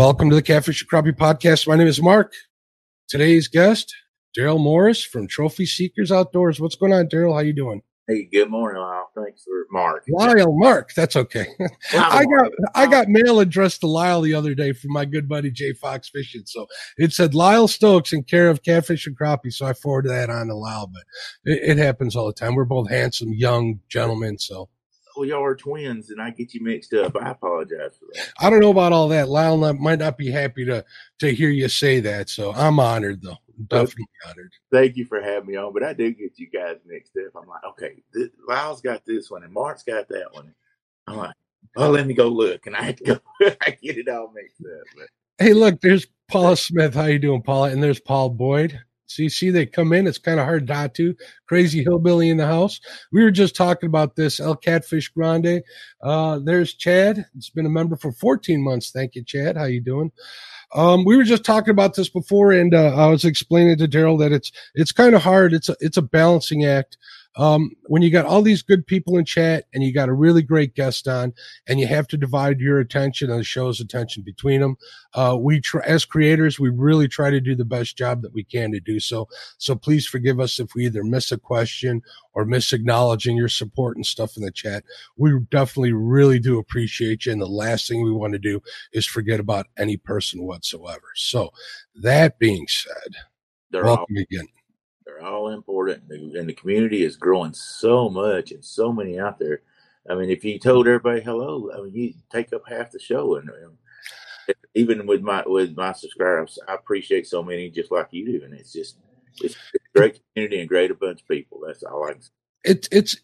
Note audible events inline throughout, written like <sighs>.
Welcome to the Catfish and Crappie Podcast. My name is Mark. Today's guest, Daryl Morris from Trophy Seekers Outdoors. What's going on, Daryl? How you doing? Hey, good morning, Lyle. Thanks for Mark. Lyle, Mark. That's okay. I got I got mail addressed to Lyle the other day from my good buddy Jay Fox Fishing. So it said Lyle Stokes in care of Catfish and Crappie. So I forwarded that on to Lyle. But it, it happens all the time. We're both handsome young gentlemen. So well, y'all are twins, and I get you mixed up. I apologize for that. I don't know about all that. Lyle might not be happy to to hear you say that. So I'm honored, though. Definitely honored. Thank you for having me on. But I did get you guys mixed up. I'm like, okay, this, Lyle's got this one, and Mark's got that one. I'm like, well, let me go look, and I had to go. <laughs> I get it all mixed up. But. Hey, look, there's Paula Smith. How you doing, Paula? And there's Paul Boyd. You see they come in. It's kind of hard not to. Crazy hillbilly in the house. We were just talking about this El Catfish Grande. Uh, there's Chad. It's been a member for 14 months. Thank you, Chad. How you doing? Um, we were just talking about this before, and uh, I was explaining to Daryl that it's it's kind of hard. It's a it's a balancing act um, when you got all these good people in chat and you got a really great guest on and you have to divide your attention and the show's attention between them uh, we try as creators we really try to do the best job that we can to do so. So please forgive us if we either miss a question or miss acknowledging your support and stuff in the chat. We definitely really do appreciate you and the last thing we want to do is forget about any person whatsoever. So that being said They're welcome all- again they're all important, and the community is growing so much, and so many out there. I mean, if you told everybody hello, I mean, you take up half the show, and, and even with my with my subscribers, I appreciate so many just like you do, and it's just it's, it's a great community and great a bunch of people. That's all I can say. It's it's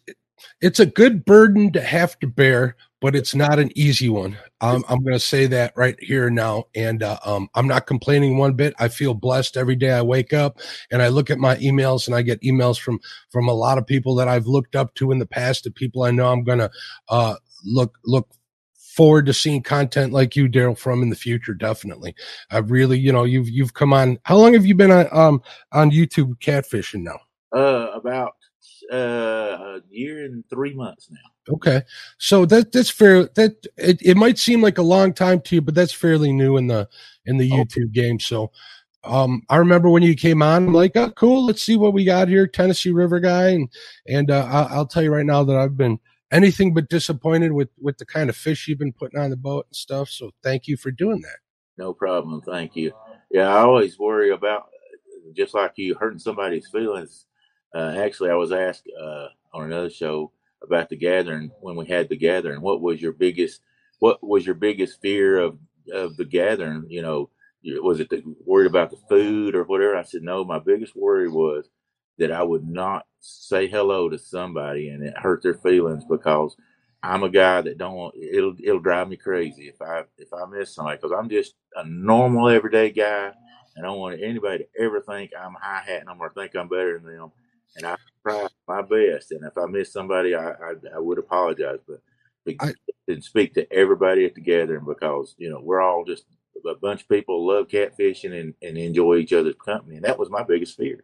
it's a good burden to have to bear, but it's not an easy one. Um, I'm going to say that right here now, and uh, um, I'm not complaining one bit. I feel blessed every day I wake up and I look at my emails, and I get emails from from a lot of people that I've looked up to in the past, to people I know I'm going to uh, look look forward to seeing content like you, Daryl, from in the future. Definitely, I've really, you know, you've you've come on. How long have you been on um on YouTube catfishing now? Uh, about uh, a year and three months now. Okay, so that that's fair. That it, it might seem like a long time to you, but that's fairly new in the in the oh. YouTube game. So, um, I remember when you came on, I'm like, oh, cool. Let's see what we got here, Tennessee River guy, and and uh, I'll, I'll tell you right now that I've been anything but disappointed with with the kind of fish you've been putting on the boat and stuff. So, thank you for doing that. No problem. Thank you. Yeah, I always worry about just like you hurting somebody's feelings uh, actually, I was asked uh, on another show about the gathering when we had the gathering. What was your biggest What was your biggest fear of of the gathering? You know, was it the, worried about the food or whatever? I said no. My biggest worry was that I would not say hello to somebody and it hurt their feelings because I'm a guy that don't want it'll it'll drive me crazy if I if I miss somebody because I'm just a normal everyday guy and I don't want anybody to ever think I'm high hatting them or think I'm better than them and I try my best. And if I miss somebody, I I, I would apologize, but I, and speak to everybody at the gathering because you know we're all just a bunch of people love catfishing and, and enjoy each other's company, and that was my biggest fear.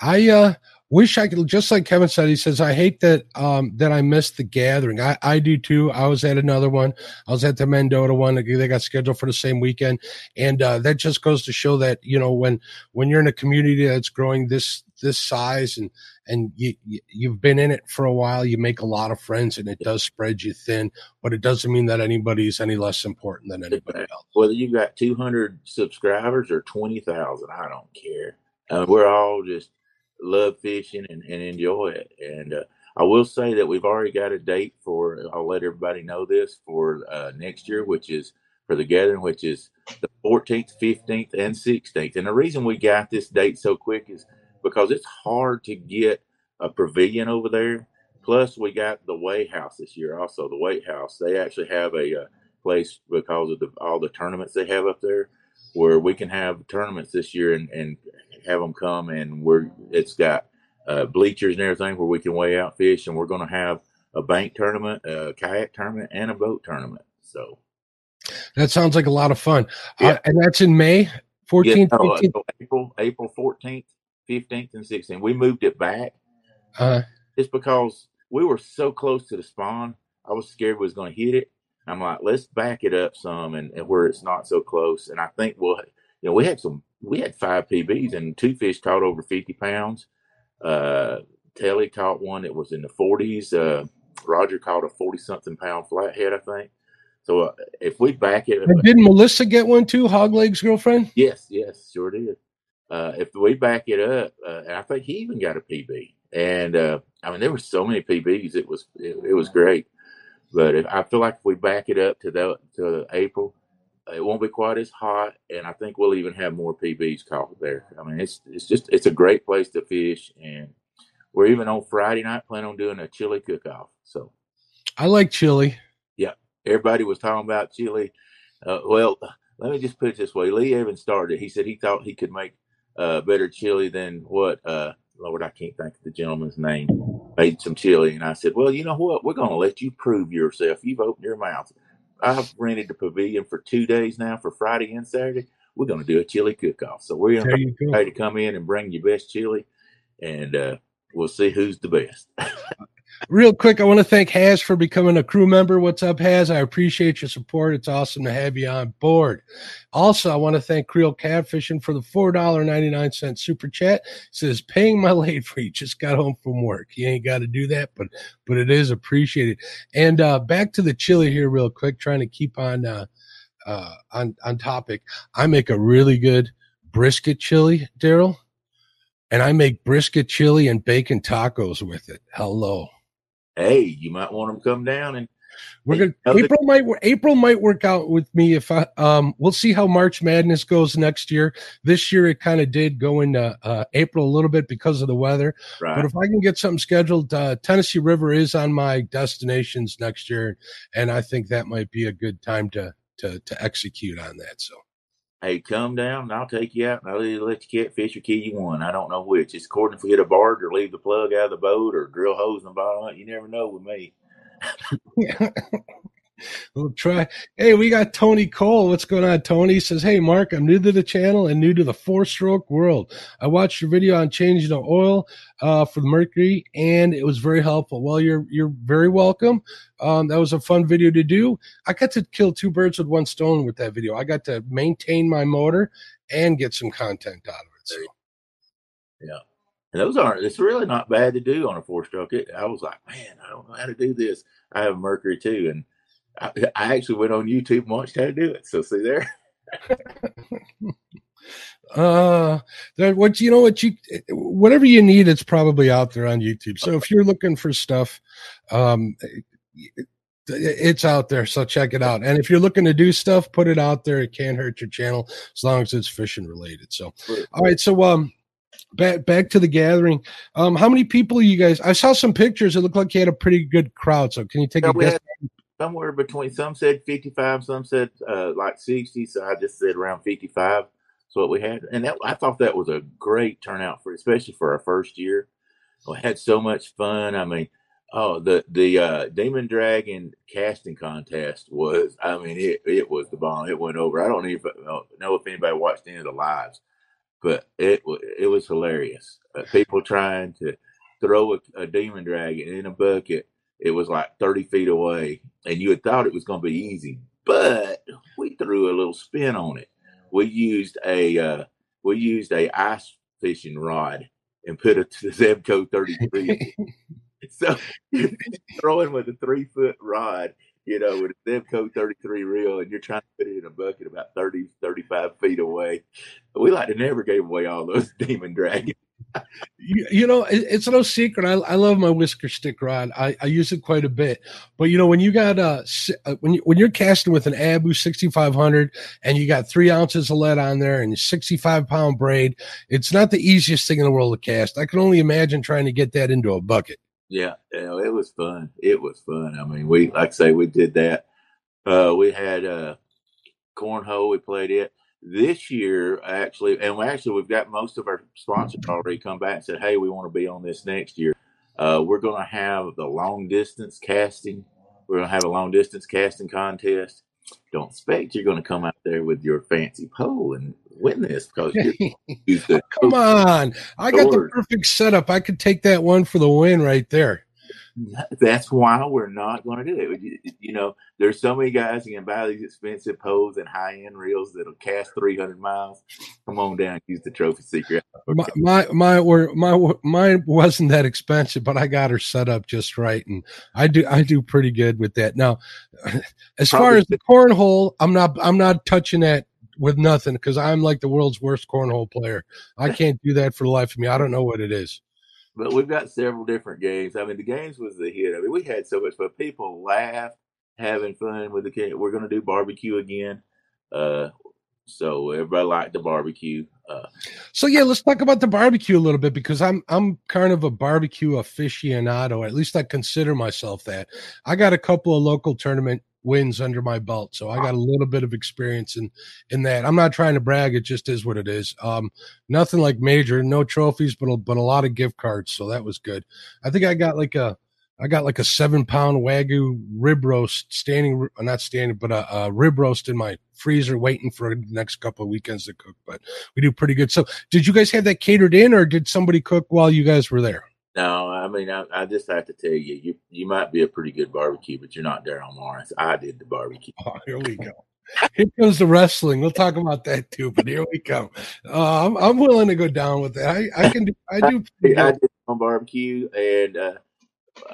I uh, wish I could, just like Kevin said, he says, I hate that um, that I missed the gathering. I, I do too. I was at another one. I was at the Mendota one. They got scheduled for the same weekend, and uh, that just goes to show that you know when when you're in a community that's growing this this size and and you, you have been in it for a while, you make a lot of friends, and it does spread you thin. But it doesn't mean that anybody is any less important than anybody else. Whether you got 200 subscribers or 20,000, I don't care. Uh, we're all just love fishing and, and enjoy it. And uh, I will say that we've already got a date for, I'll let everybody know this for uh, next year, which is for the gathering, which is the 14th, 15th, and 16th. And the reason we got this date so quick is because it's hard to get a pavilion over there. Plus, we got the Weigh House this year. Also, the Weigh House they actually have a, a uh, place because of the, all the tournaments they have up there, where we can have tournaments this year and, and have them come and we're it's got uh, bleachers and everything where we can weigh out fish and we're going to have a bank tournament, a kayak tournament, and a boat tournament. So that sounds like a lot of fun. Uh, yeah. Uh, and that's in May 14th, yeah, no, uh, April, April 14th, 15th, and 16th. We moved it back. Uh, it's because we were so close to the spawn. I was scared we was going to hit it. I'm like, let's back it up some and, and where it's not so close. And I think we'll, you know, we had some, we had five PBs and two fish caught over 50 pounds. Uh, Telly caught one that was in the 40s. Uh, Roger caught a 40 something pound flathead, I think. So uh, if we back it, and didn't Melissa get one too? Hog Leg's girlfriend? Yes, yes, sure did. Uh, if we back it up, uh, and I think he even got a PB. And uh, I mean, there were so many PBs. It was it, it was great. But if, I feel like if we back it up to the to April, it won't be quite as hot, and I think we'll even have more PBs caught there. I mean, it's it's just it's a great place to fish, and we're even on Friday night planning on doing a chili cook off. So I like chili. Yeah, everybody was talking about chili. Uh, well, let me just put it this way: Lee Evans started. He said he thought he could make uh, better chili than what uh, Lord, I can't think of the gentleman's name, made some chili. And I said, Well, you know what? We're going to let you prove yourself. You've opened your mouth. I've rented the pavilion for two days now for Friday and Saturday. We're going to do a chili cook off. So we're going to to come in and bring your best chili, and uh, we'll see who's the best. <laughs> Real quick, I want to thank Haz for becoming a crew member. What's up, Haz? I appreciate your support. It's awesome to have you on board. Also, I want to thank Creel Catfishing for the $4.99 super chat. It says, paying my late fee. Just got home from work. You ain't got to do that, but but it is appreciated. And uh, back to the chili here, real quick, trying to keep on uh, uh, on on topic. I make a really good brisket chili, Daryl, and I make brisket chili and bacon tacos with it. Hello hey, you might want them to come down and we're gonna April the- might April might work out with me if I um we'll see how March Madness goes next year. This year it kind of did go into uh, April a little bit because of the weather. Right. But if I can get something scheduled, uh, Tennessee River is on my destinations next year, and I think that might be a good time to to to execute on that. So hey, come down and I'll take you out and I'll either let you catfish or kill you one. I don't know which. It's according if we hit a barge or leave the plug out of the boat or drill holes in the bottom. You never know with me. <laughs> we'll try. Hey, we got Tony Cole. What's going on? Tony says, Hey, Mark, I'm new to the channel and new to the four stroke world. I watched your video on changing the oil uh, for the Mercury and it was very helpful. Well, you're, you're very welcome. Um, that was a fun video to do. I got to kill two birds with one stone with that video. I got to maintain my motor and get some content out of it. So. Yeah. Those aren't, it's really not bad to do on a four stroke. It, I was like, man, I don't know how to do this. I have a Mercury too. And I, I actually went on YouTube and watched how to do it. So see there. <laughs> uh that what you know what you whatever you need it's probably out there on youtube. So if you're looking for stuff um it's out there so check it out. And if you're looking to do stuff put it out there. It can't hurt your channel as long as it's fishing related. So all right so um back back to the gathering. Um how many people you guys i saw some pictures. It looked like you had a pretty good crowd. So can you take a guess? had, somewhere between some said 55 some said uh, like 60 so i just said around 55 so what we had. And that, i thought that was a great turnout for especially for our first year. We had so much fun. I mean oh the the uh, demon dragon casting contest was i mean it, it was the bomb. It went over. I don't even know if anybody watched any of the lives but it it was hilarious. Uh, people trying to throw a, a demon dragon in a bucket it was like 30 feet away, and you had thought it was going to be easy, but we threw a little spin on it. We used a uh, we used a ice fishing rod and put a <laughs> Zebco 33. <laughs> so <laughs> throwing with a three foot rod, you know, with a Zebco 33 reel, and you're trying to put it in a bucket about 30, 35 feet away. We like to never gave away all those demon dragons you, you, know, it, it's no secret. I, I love my whisker stick rod. I, I use it quite a bit. But you know, when you got uh, uh when you when you're casting with an Abu 6500 and you got three ounces of lead on there and 65 pound braid, it's not the easiest thing in the world to cast. I can only imagine trying to get that into a bucket. Yeah, it was fun. It was fun. I mean, we like I say we did that. Uh, we had uh, cornhole. We played it this year actually and we actually we've got most of our sponsors already come back and said hey we want to be on this next year. Uh, we're going to have the long distance casting. We're going to have a long distance casting contest. Don't expect you're going to come out there with your fancy pole and win this because <laughs> come on! I got the perfect setup. I could take that one for the win right there <laughs> that's why we're not going to do it. You know, there's so many guys who can buy these expensive poles and high end reels that'll cast 300 miles. Come on down, use the trophy secret. My my my were my mine wasn't that expensive, but I got her set up just right, and I do I do pretty good with that. Now, <laughs> as Probably far as the cornhole, I'm not I'm not touching that with nothing because I'm like the world's worst cornhole player. I <laughs> can't do that for the life of me. I don't know what it is. But we've got several different games. I mean, the games was the hit. I mean, we had so much fun. People laughed, having fun with the kid. We're going to do barbecue again. Uh, so everybody liked the barbecue. Uh, so yeah, let's talk about the barbecue a little bit because I'm I'm kind of a barbecue aficionado. At least I consider myself that. I got a couple of local tournament wins under my belt. So I got a little bit of experience in in that. I'm not trying to brag; it just is what it is. Um, nothing like major, no trophies, but a, but a lot of gift cards. So that was good. I think I got like a I got like a seven pound wagyu rib roast standing, not standing, but a, a, rib roast in my freezer waiting for the next couple of weekends to cook. But we do pretty good. So, did you guys have that catered in, or did somebody cook while you guys were there? No, I mean, I, I, just have to tell you, you you might be a pretty good barbecue, but you're not Daryl Morris. I did the barbecue. Oh, here we go. Here comes the wrestling. We'll talk about that too. But here we come. Uh, I'm I'm willing to go down with that. I, I can do. I do. <laughs> I, did my barbecue, and uh,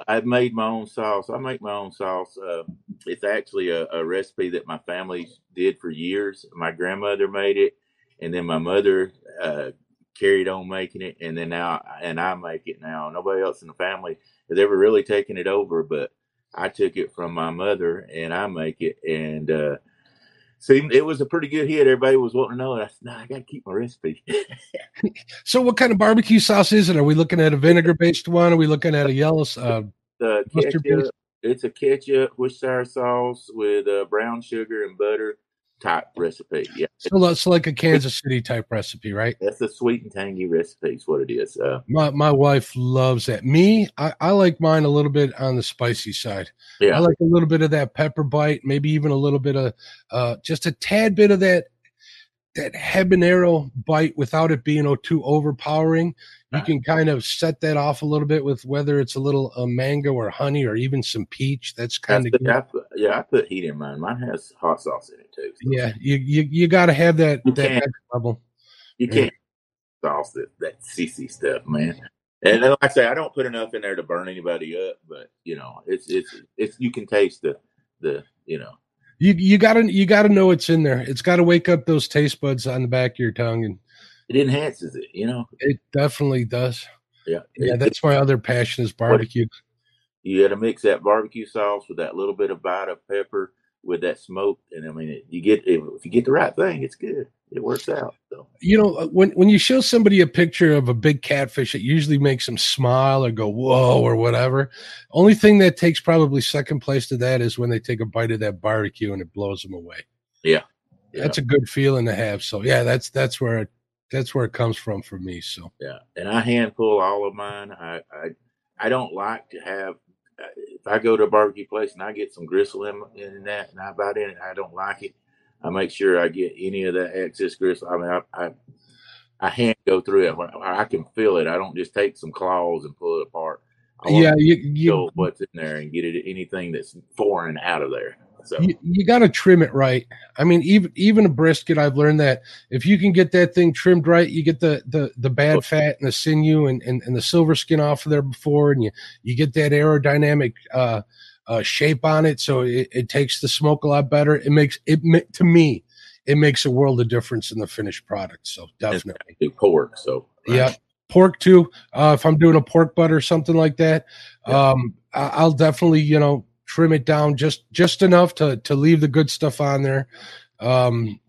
I've made my own sauce. I make my own sauce. Uh, it's actually a, a recipe that my family did for years. My grandmother made it, and then my mother uh, carried on making it, and then now and I make it now. Nobody else in the family has ever really taken it over, but I took it from my mother and I make it, and uh, seemed it was a pretty good hit. Everybody was wanting to know, and I said, "No, I got to keep my recipe." <laughs> so, what kind of barbecue sauce is it? Are we looking at a vinegar-based one? Are we looking at a yellow uh, the ketchup? It's a ketchup Worcestershire sauce with uh, brown sugar and butter type recipe. Yeah. So that's like a Kansas City type recipe, right? That's a sweet and tangy recipe. Is what it is. Uh, my my wife loves that. Me, I, I like mine a little bit on the spicy side. Yeah. I like a little bit of that pepper bite, maybe even a little bit of uh, just a tad bit of that that habanero bite without it being too overpowering. You can kind of set that off a little bit with whether it's a little uh, mango or honey or even some peach. That's kind That's of the, I put, yeah. I put heat in mine. Mine has hot sauce in it too. So. Yeah, you you, you got to have that you that level. You can't sauce that that CC stuff, man. And like I say, I don't put enough in there to burn anybody up, but you know, it's it's it's you can taste the the you know you you gotta you gotta know it's in there. It's got to wake up those taste buds on the back of your tongue, and it enhances it. You know, it definitely does. Yeah, yeah. It, that's my other passion is barbecue. You got to mix that barbecue sauce with that little bit of bite of pepper with that smoke, and I mean, you get if you get the right thing, it's good. It works out. So. You know, uh, when when you show somebody a picture of a big catfish, it usually makes them smile or go whoa or whatever. Only thing that takes probably second place to that is when they take a bite of that barbecue and it blows them away. Yeah, that's a good feeling to have. So yeah, that's that's where it that's where it comes from for me. So yeah, and I hand pull all of mine. I I, I don't like to have if I go to a barbecue place and I get some gristle in, in that and I bite in it, I don't like it. I make sure I get any of that excess gristle. I mean, I, I, I hand go through it. I can feel it. I don't just take some claws and pull it apart. yeah, you, you what's in there and get it anything that's foreign out of there. So you, you got to trim it right. I mean, even even a brisket, I've learned that if you can get that thing trimmed right, you get the the the bad fat and the sinew and and, and the silver skin off of there before, and you you get that aerodynamic uh, uh, shape on it, so it, it takes the smoke a lot better. It makes it to me, it makes a world of difference in the finished product. So definitely pork. So right. yeah, pork too. Uh, if I'm doing a pork butt or something like that, yeah. um, I'll definitely you know trim it down just just enough to to leave the good stuff on there. Um,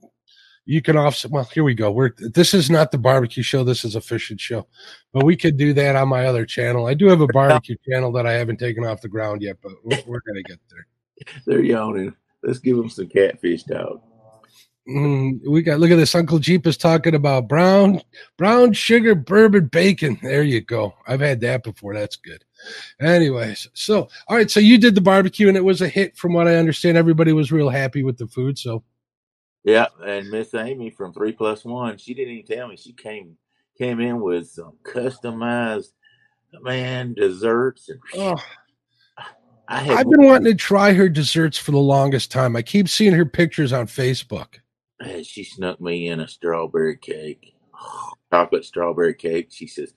you can offset. Well, here we go. We're this is not the barbecue show. This is a fishing show, but we could do that on my other channel. I do have a barbecue channel that I haven't taken off the ground yet, but we're, we're gonna get there. They're yawning. Let's give them some catfish dog. Mm, we got look at this. Uncle Jeep is talking about brown brown sugar bourbon bacon. There you go. I've had that before. That's good. Anyways, so all right, so you did the barbecue and it was a hit from what I understand. Everybody was real happy with the food. So yeah, and Miss Amy from Three Plus One, she didn't even tell me. She came came in with some customized man desserts and oh, I had I've been wanting to try her desserts for the longest time. I keep seeing her pictures on Facebook. She snuck me in a strawberry cake, <sighs> chocolate strawberry cake. She says,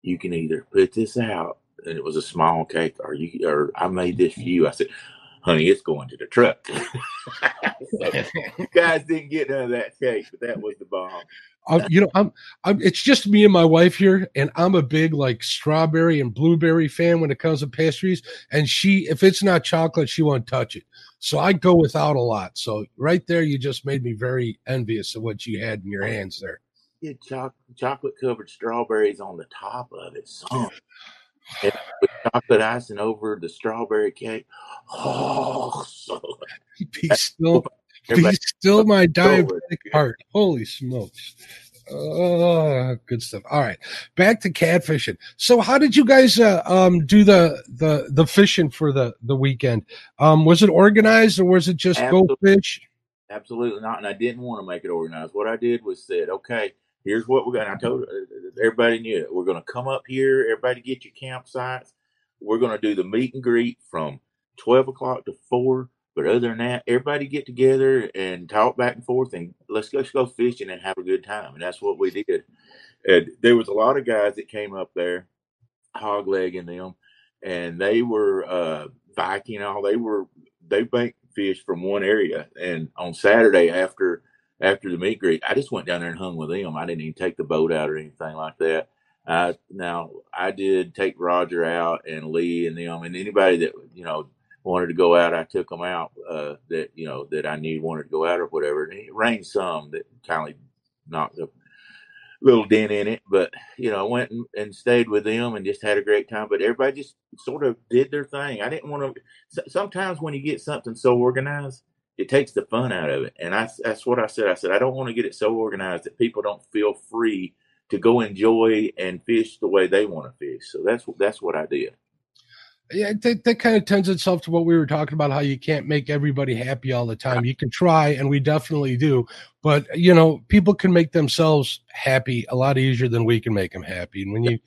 "You can either put this out," and it was a small cake, or you, or I made this for you. I said, "Honey, it's going to the truck." <laughs> so, you guys didn't get none of that cake, but that was the bomb. I'm, you know, I'm, I'm, it's just me and my wife here, and I'm a big like strawberry and blueberry fan when it comes to pastries. And she, if it's not chocolate, she won't touch it. So I go without a lot. So right there, you just made me very envious of what you had in your hands there. Yeah, choc- chocolate covered strawberries on the top of it, some and with chocolate icing over the strawberry cake. Oh, so <laughs> Be still, be everybody still my <laughs> diabetic good. heart. Holy smokes. Oh, good stuff. All right, back to catfishing. So, how did you guys uh, um do the the the fishing for the the weekend? Um, was it organized or was it just go fish? Absolutely not. And I didn't want to make it organized. What I did was said, okay, here's what we're going to, I told everybody knew it. We're going to come up here. Everybody get your campsites. We're going to do the meet and greet from 12 o'clock to 4. But other than that, everybody get together and talk back and forth and let's, let's go fishing and have a good time. And that's what we did. And there was a lot of guys that came up there, hog legging them, and they were uh, Viking all. They were they bank fish from one area. And on Saturday after after the meet greet, I just went down there and hung with them. I didn't even take the boat out or anything like that. Uh, now I did take Roger out and Lee and them and anybody that you know wanted to go out. I took them out uh, that you know that I knew wanted to go out or whatever. And it rained some that kind of knocked a little dent in it, but you know, I went and, and stayed with them and just had a great time. But everybody just sort of did their thing. I didn't want to. Sometimes when you get something so organized, it takes the fun out of it. And I, that's what I said. I said I don't want to get it so organized that people don't feel free to go enjoy and fish the way they want to fish. So that's that's what I did. Yeah, that, that kind of tends itself to what we were talking about how you can't make everybody happy all the time. You can try, and we definitely do, but you know, people can make themselves happy a lot easier than we can make them happy. And when you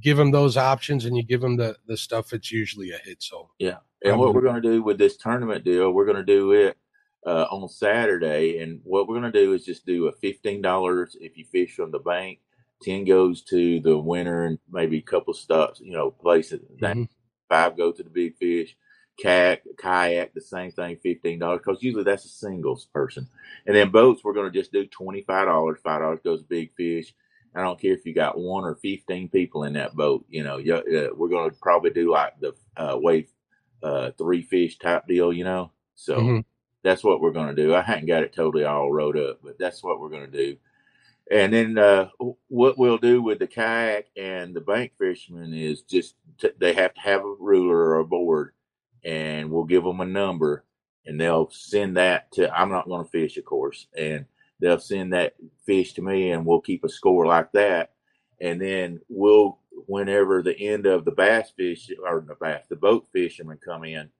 give them those options and you give them the the stuff, it's usually a hit. So Yeah. And what we're going to do with this tournament deal, we're going to do it uh, on Saturday. And what we're going to do is just do a $15 if you fish from the bank. 10 goes to the winner and maybe a couple stops, you know, places. Mhm. Five go to the big fish. Kayak, kayak, the same thing, $15. Because usually that's a singles person. And then boats, we're going to just do $25. $5 goes to big fish. I don't care if you got one or 15 people in that boat. You know, you, uh, we're going to probably do like the uh, wave uh, three fish type deal, you know. So Mhm. That's what we're going to do. I hadn't got it totally all wrote up, but that's what we're going to do. And then uh, what we'll do with the kayak and the bank fishermen is just t- they have to have a ruler or a board, and we'll give them a number, and they'll send that to. I'm not going to fish, of course, and they'll send that fish to me, and we'll keep a score like that, and then we'll whenever the end of the bass fish or the bass the boat fishermen come in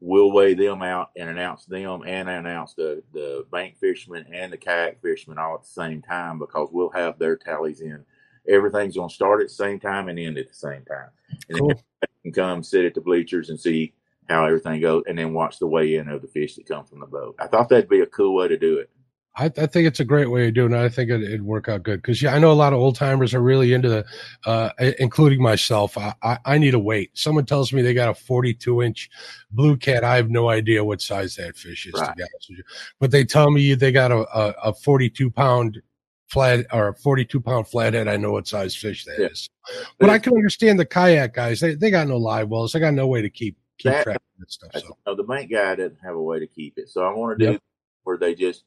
we'll weigh them out and announce them and announce the, the bank fishermen and the kayak fishermen all at the same time because we'll have their tallies in. Everything's going to start at the same time and end at the same time. And Cool. then everybody can come sit at the bleachers and see how everything goes and then watch the weigh in of the fish that come from the boat. I thought that'd be a cool way to do it. I, I think it's a great way of doing it. I think it, it'd work out good because yeah, I know a lot of old timers are really into the, uh, including myself. I, I, I need a weight. Someone tells me they got a 42 inch blue cat. I have no idea what size that fish is, Right. be with you. But they tell me they got a, a, a 42 pound flat or a 42 pound flathead. I know what size fish that is. Yeah. But I can understand the kayak guys. They, they got no live wells. They got no way to keep, keep That- track of that stuff. So no, the bank guy doesn't have a way to keep it. So I want to do Yep. where they just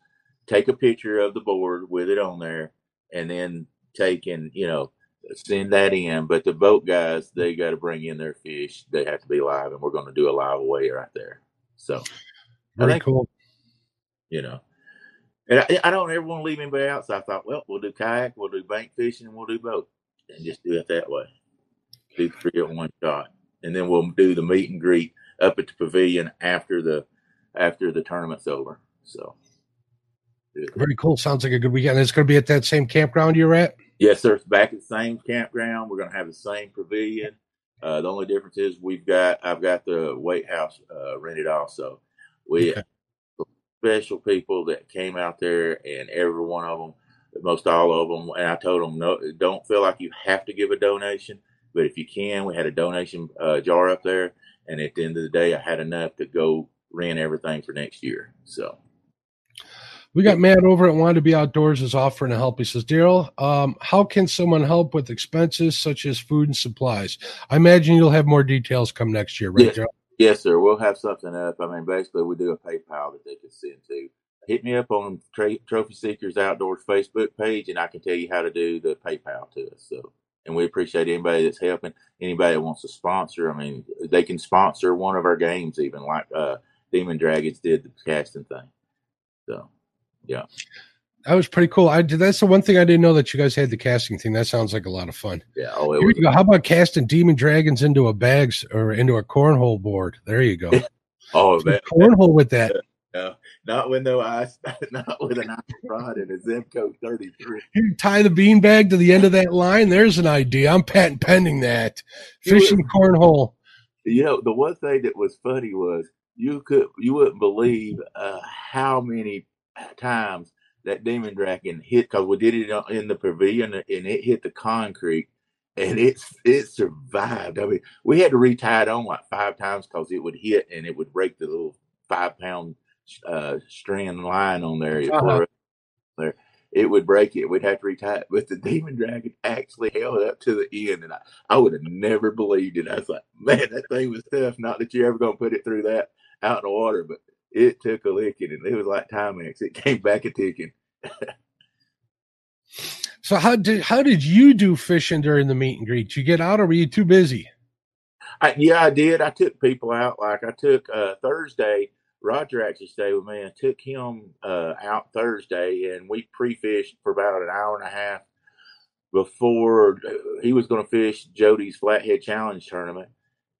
take a picture of the board with it on there and then take and, you know, send that in. But the boat guys, they got to bring in their fish. They have to be live, and we're going to do a live weigh right there. So, I very think- cool. you know, and I, I don't ever want to leave anybody out. So I thought, well, we'll do kayak, we'll do bank fishing, and we'll do boat, and just do it that way. Do three at one shot, and then we'll do the meet and greet up at the pavilion after the after the tournament's over. So. Very cool. Sounds like a good weekend. It's going to be at that same campground you're at. yes, sir. It's back at the same campground. We're going to have the same pavilion. Uh, the only difference is we've got I've got the weight house uh, rented also. We Okay. special people that came out there, and every one of them, most all of them, and I told them no, don't feel like you have to give a donation, but if you can, we had a donation uh, jar up there, and at the end of the day, I had enough to go rent everything for next year. So We got Matt over at Wanted to Be Outdoors is offering to help. He says, Daryl, um, how can someone help with expenses such as food and supplies? I imagine you'll have more details come next year, right, Yeah. Daryl? Yes, sir. We'll have something up. I mean, basically, we do a PayPal that they can send to. Hit me up on Tra- Trophy Seekers Outdoors Facebook page, and I can tell you how to do the PayPal to us. So, and we appreciate anybody that's helping. Anybody that wants to sponsor, I mean, they can sponsor one of our games, even like uh, Demon Dragons did the casting thing. So, That was pretty cool. I did. That's the one thing I didn't know that you guys had the casting thing. That sounds like a lot of fun. yeah. Oh, it Here was. you go. How about casting demon dragons into a bags or into a cornhole board? There you go. <laughs> Oh, man. cornhole with that. <laughs> Not with no ice, <laughs> not with an ice rod and a Zebco 33. You tie the bean bag to the end of that line. There's an idea. I'm patent pending that. Fishing cornhole. You know, the one thing that was funny was you could you wouldn't believe uh, how many times that demon dragon hit because we did it in the pavilion and it hit the concrete and it's it survived. I mean, we had to retie it on like five times because it would hit and it would break the little five pound uh, strand line on there. Uh-huh. There, it would break it. We'd have to retie it, but the demon dragon actually held up to the end, and I, I would have never believed it. I was like, man, that thing was tough. Not that you're ever gonna put it through that out in the water, but it took a licking, and it was like Timex. It came <laughs> back a ticking. So how did how did you do fishing during the meet and greet? You get out or were you too busy? I, yeah, I did. I took people out. Like I took uh, Thursday. Roger actually stayed with me. I took him uh, out Thursday, and we pre-fished for about an hour and a half before uh, he was going to fish Jody's Flathead Challenge tournament.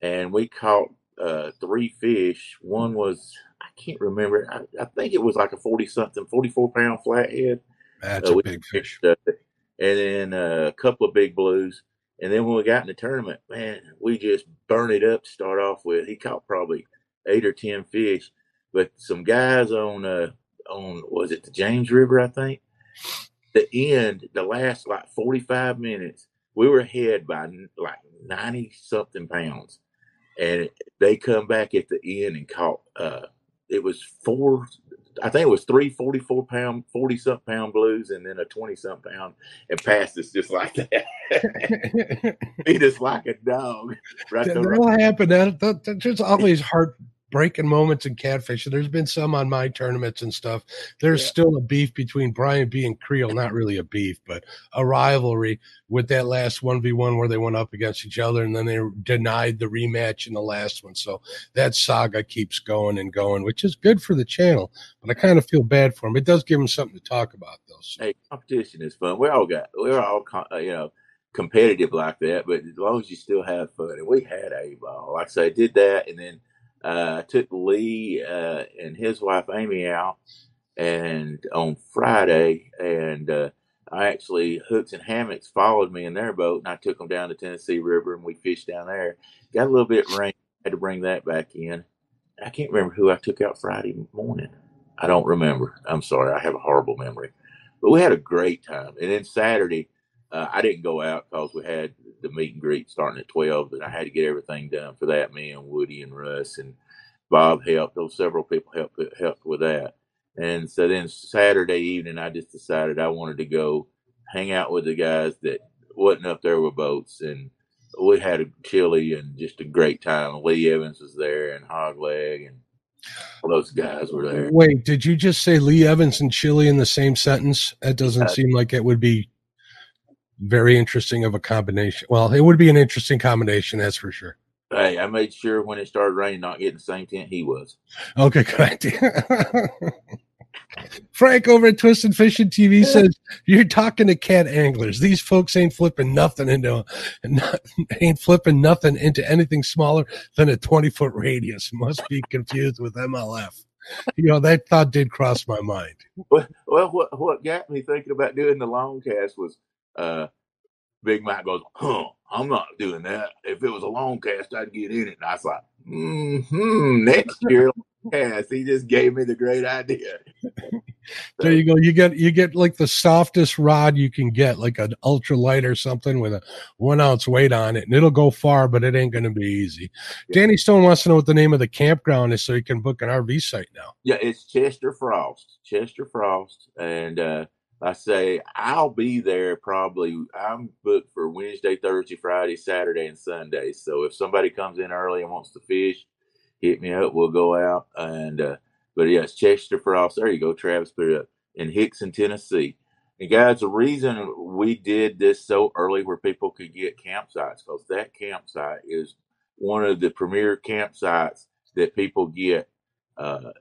And we caught uh, three fish. One was can't remember. I, I think it was like a forty something, forty four pound flathead. That's Uh, a big fish. and then uh, a couple of big blues. And then when we got in the tournament, man, we just burned it up to start off with. He caught probably eight or ten fish, but some guys on uh on was it the James River, I think. The end, the last like forty five minutes, we were ahead by n- like ninety something pounds, and they come back at the end and caught. uh It was four I think it was three 44 pound, 40 something pound blues and then a 20 something pound and passed us just like that. <laughs> <laughs> Beat us like a dog. Right That- there. That'll happen. That, that, that's just always heartbreaking moments in catfishing. There's been some on my tournaments and stuff. There's Yeah. still a beef between Brian B and Creel. Not really a beef, but a rivalry with that last 1v1 where they went up against each other and then they denied the rematch in the last one. So that saga keeps going and going, which is good for the channel. But I kind of feel bad for him. It does give him something to talk about, though. So. Hey, competition is fun. We all got, we're all, uh, you know, competitive like that, but as long as you still have fun. And we had a ball. Like I say, I did that. And then uh, I took Lee uh, and his wife Amy out and on Friday, and uh, I actually hooks and hammocks followed me in their boat, and I took them down the Tennessee River, and we fished down there. Got a little bit rain, had to bring that back in. I can't remember who I took out Friday morning. I don't remember. I'm sorry, I have a horrible memory, but we had a great time. And then Saturday, uh, I didn't go out because we had the meet and greet starting at twelve, but I had to get everything done for that. Me and Woody and Russ and Bob helped. Those several people helped helped with that. And so then Saturday evening, I just decided I wanted to go hang out with the guys that wasn't up there with boats, and we had a chili and just a great time. Lee Evans was there, and Hogleg, and all those guys were there. Wait, did you just say Lee Evans and Chili in the same sentence? That doesn't Uh, seem like it would be very interesting of a combination. Well, it would be an interesting combination, that's for sure. Hey, I made sure when it started raining, not getting the same tent he was. Okay, correct. <laughs> Frank over at Twisted Fishing TV says you're talking to cat anglers. These folks ain't flipping nothing into not, ain't flipping nothing into anything smaller than a 20 foot radius. Must be confused with MLF. You know that thought did cross my mind. Well, well, what what got me thinking about doing the long cast was uh, Big Mike goes, huh, I'm not doing that. If it was a long cast, I'd get in it. And I was like, hmm, next <laughs> year, cast. He just gave me the great idea. there you go. You get you get like the softest rod you can get, like an ultra light or something with a one ounce weight on it, and it'll go far, but it ain't going to be easy. Yeah. Danny Stone wants to know what the name of the campground is, so he can book an RV site now. Yeah, it's Chester Frost. Chester Frost, and uh, I say I'll be there probably. I'm booked for Wednesday, Thursday, Friday, Saturday, and Sunday. So if somebody comes in early and wants to fish, hit me up. We'll go out and. Uh, but yes, Chester Frost. There you go. Travis put it up in Hixson, Tennessee. And guys, the reason we did this so early where people could get campsites because that campsite is one of the premier campsites that people get uh,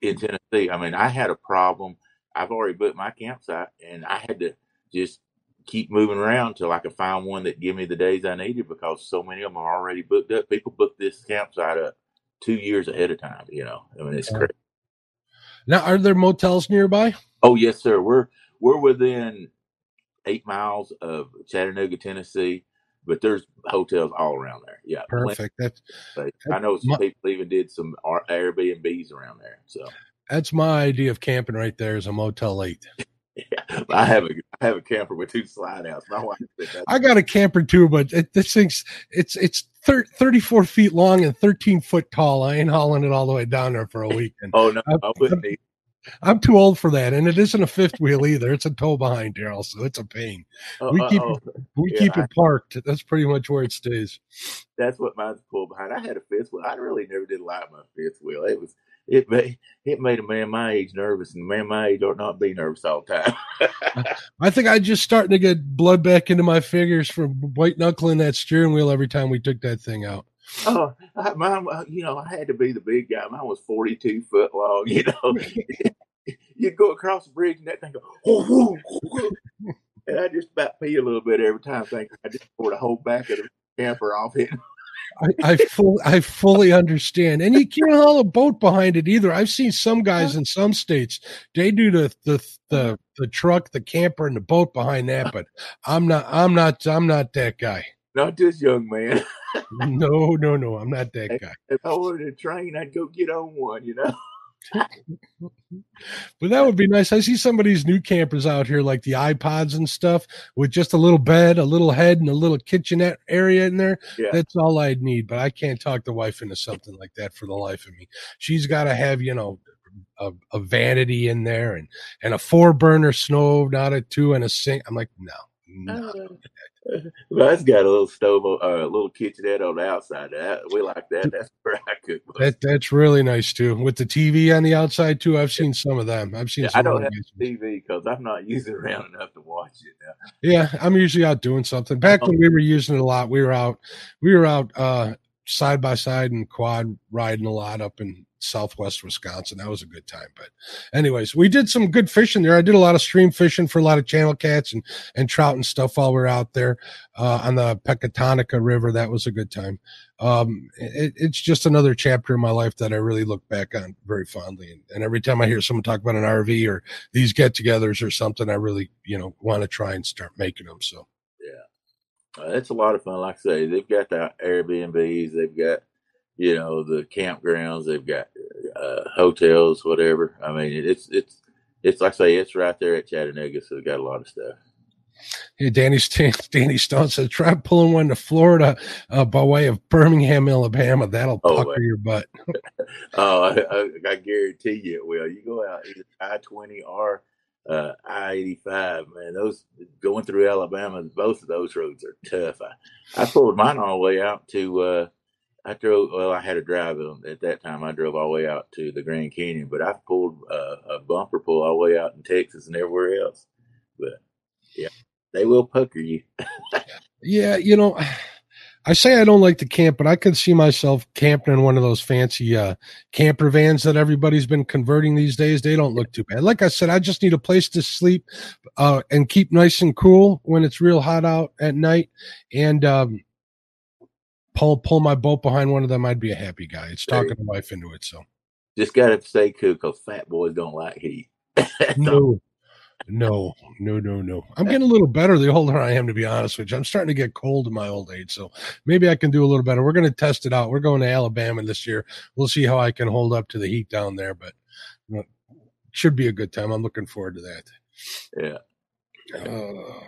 in Tennessee. I mean, I had a problem. I've already booked my campsite, and I had to just keep moving around till I could find one that give me the days I needed because so many of them are already booked up. People book this campsite up two years ahead of time. You know, I mean, it's crazy. Now, are there motels nearby? Oh yes, sir. We're we're within eight miles of Chattanooga, Tennessee, but there's hotels all around there. Yeah, perfect. That's, I know some people even did some Airbnbs around there. So that's my idea of camping right there is a Motel Eight. Yeah, <laughs> I have a I have a camper with two slide outs. My wife I got a camper too, but it, this thing's it's it's thir- 34 feet long and 13 foot tall. I ain't hauling it all the way down there for a <laughs> weekend. oh no, I wouldn't need I'm too old for that, and it isn't a fifth wheel either. It's a tow behind, Daryl, so it's a pain. Uh, we keep uh, it, we yeah, keep it parked. That's pretty much where it stays. That's what mine's pulled behind. I had a fifth wheel. I really never did like my fifth wheel. It was it made it made a man my age nervous, and a man my age ought not be nervous all the time. <laughs> I think I just starting to get blood back into my fingers from white knuckling that steering wheel every time we took that thing out. Oh, I, mine, uh, you know, I had to be the big guy. Mine was 42 foot long, <laughs> you know. <laughs> you go across the bridge and that thing go, and I just about pee a little bit every time, thinking I just poured a whole back of the camper off it. I, I, full, I fully understand, and you can't haul a boat behind it either. I've seen some guys in some states they do the the the, the truck, the camper, and the boat behind that, but I'm not. I'm not. I'm not that guy. Not this young man. no, no, no. I'm not that <laughs> guy. If I were a train, I'd go get on one. You know. But that would be nice. I see some of these new campers out here, like the iPods and stuff, with just a little bed, a little head, and a little kitchenette area in there. Yeah. That's all I'd need. But I can't talk the wife into something like that for the life of me. She's got to have, you know, a, a, vanity in there and and a four burner stove, not a two, and a sink. I'm like, no, no. Oh. Mine's got a little stove, uh, a little kitchenette on the outside. That we like that. That's <laughs> where I cook. That that's really nice too. With the TV on the outside too. I've seen some of them. I've seen. Yeah, I don't have TV because I'm not <laughs> using it around enough to watch it now. Yeah, I'm usually out doing something. Back when we were using it a lot, we were out. We were out uh, side by side and quad riding a lot up in Southwest Wisconsin. That was a good time. But anyways, we did some good fishing there. I did a lot of stream fishing for a lot of channel cats and, and trout and stuff while we are out there uh, on the Pecatonica River. That was a good time. Um, it, it's just another chapter in my life that I really look back on very fondly. And, and every time I hear someone talk about an RV or these get togethers or something, I really, you know, want to try and start making them. So. Yeah, uh, it's a lot of fun. Like I say, they've got the Airbnbs, they've got you know the campgrounds they've got uh, hotels whatever i mean it's it's it's like i say it's right there at chattanooga so they've got a lot of stuff Hey, Danny, Danny Stone said, try pulling one to Florida uh, by way of Birmingham, Alabama. That'll oh, pucker your butt. <laughs> oh, I, I, guarantee you it will. You go out I 20 or uh, I 85, man, those going through Alabama, both of those roads are tough. I, I pulled mine all the way out to uh, I drove. Well, I had a drive at that time. I drove all the way out to the Grand Canyon, but I've pulled uh, a bumper pull all the way out in Texas and everywhere else. But yeah, they will pucker you. yeah, you know, I say I don't like to camp, but I could see myself camping in one of those fancy uh, camper vans that everybody's been converting these days. They don't look too bad. Like I said, I just need a place to sleep uh, and keep nice and cool when it's real hot out at night, and um, pull pull my boat behind one of them, I'd be a happy guy. It's talking the wife into it. So just gotta stay cool because fat boys don't like heat. <laughs> no, No, no, no, no. I'm getting a little better the older I am, to be honest with you. I'm starting to get cold in my old age, so maybe I can do a little better. We're going to test it out. We're going to Alabama this year. We'll see how I can hold up to the heat down there, but you know, should be a good time. I'm looking forward to that. Yeah. Uh,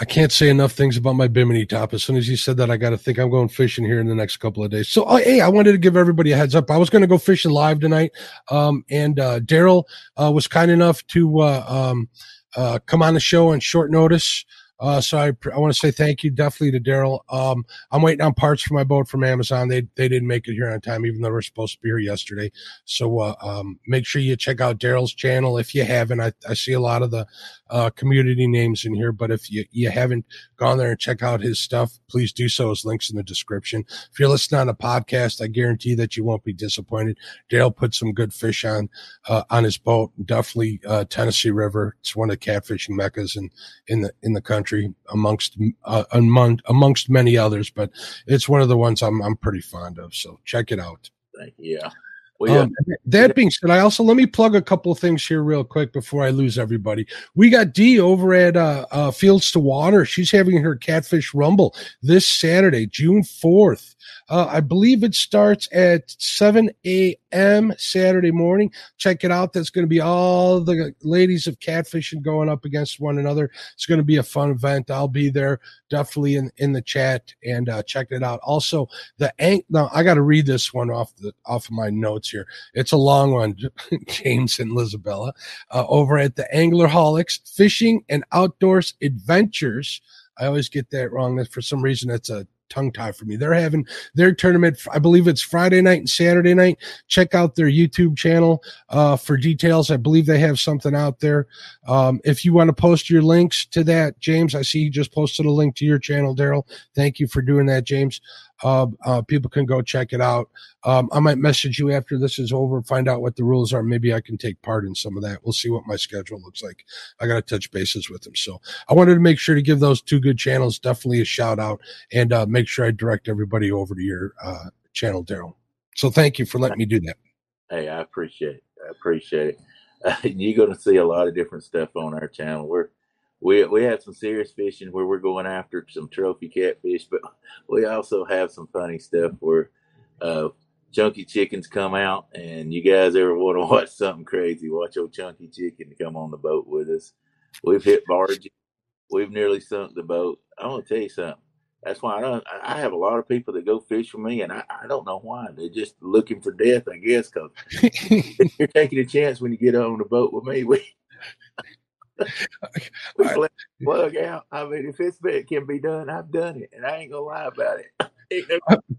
I can't say enough things about my Bimini top. As soon as you said that, I got to think I'm going fishing here in the next couple of days. So, oh, hey, I wanted to give everybody a heads up. I was going to go fishing live tonight. Um, and, uh, Daryl, uh, was kind enough to, uh, um, uh, come on the show on short notice. Uh, so I, I want to say thank you definitely to Daryl. Um, I'm waiting on parts for my boat from Amazon. They, they didn't make it here on time, even though we are supposed to be here yesterday. So, uh, um, make sure you check out Daryl's channel if you haven't. I, I see a lot of the, uh, community names in here, but if you, you haven't gone there and check out his stuff, please do so. His links in the description. If you're listening on a podcast, I guarantee that you won't be disappointed. Daryl put some good fish on, uh, on his boat. Definitely, uh, Tennessee River. It's one of the catfishing meccas in, in the, in the country amongst, uh, among, amongst many others, but it's one of the ones I'm, I'm pretty fond of. So check it out. Yeah. Well, yeah. Um, that being said, I also let me plug a couple of things here real quick before I lose everybody. We got Dee over at uh, uh, Fields to Water. She's having her Catfish Rumble this Saturday, June fourth. Uh, I believe it starts at 7 a.m. Saturday morning. Check it out. That's going to be all the ladies of catfishing going up against one another. It's going to be a fun event. I'll be there definitely in, in the chat and uh, check it out. Also, the ank. Now I got to read this one off the off of my notes here. It's a long one. <laughs> James and Lizabella, uh, over at the Anglerholics Fishing and Outdoors Adventures. I always get that wrong. For some reason it's a tongue tie for me. They're having their tournament. I believe it's Friday night and Saturday night. Check out their YouTube channel uh, for details. I believe they have something out there. Um, if you want to post your links to that, James, I see you just posted a link to your channel, Daryl. Thank you for doing that, James. Uh, uh, people can go check it out. Um, I might message you after this is over, find out what the rules are. Maybe I can take part in some of that. We'll see what my schedule looks like. I got to touch bases with them. So I wanted to make sure to give those two good channels definitely a shout out and uh, make sure I direct everybody over to your uh, channel, Daryl. So thank you for letting me do that. Hey, I appreciate it. I appreciate it. <laughs> you're going to see a lot of different stuff on our channel. We're we we have some serious fishing where we're going after some trophy catfish, but <laughs> we also have some funny stuff where uh, chunky chickens come out. And you guys ever <laughs> want to watch something crazy? Watch old chunky chicken come on the boat with us. We've hit barges. We've nearly sunk the boat. I want to tell you something. That's why I don't. I have a lot of people that go fish for me, and I, I don't know why. They're just looking for death, I guess, because <laughs> you're taking a chance when you get on the boat with me. We we <laughs> I, plug out. I mean, if it's it can be done, I've done it, and I ain't gonna lie about it. <laughs>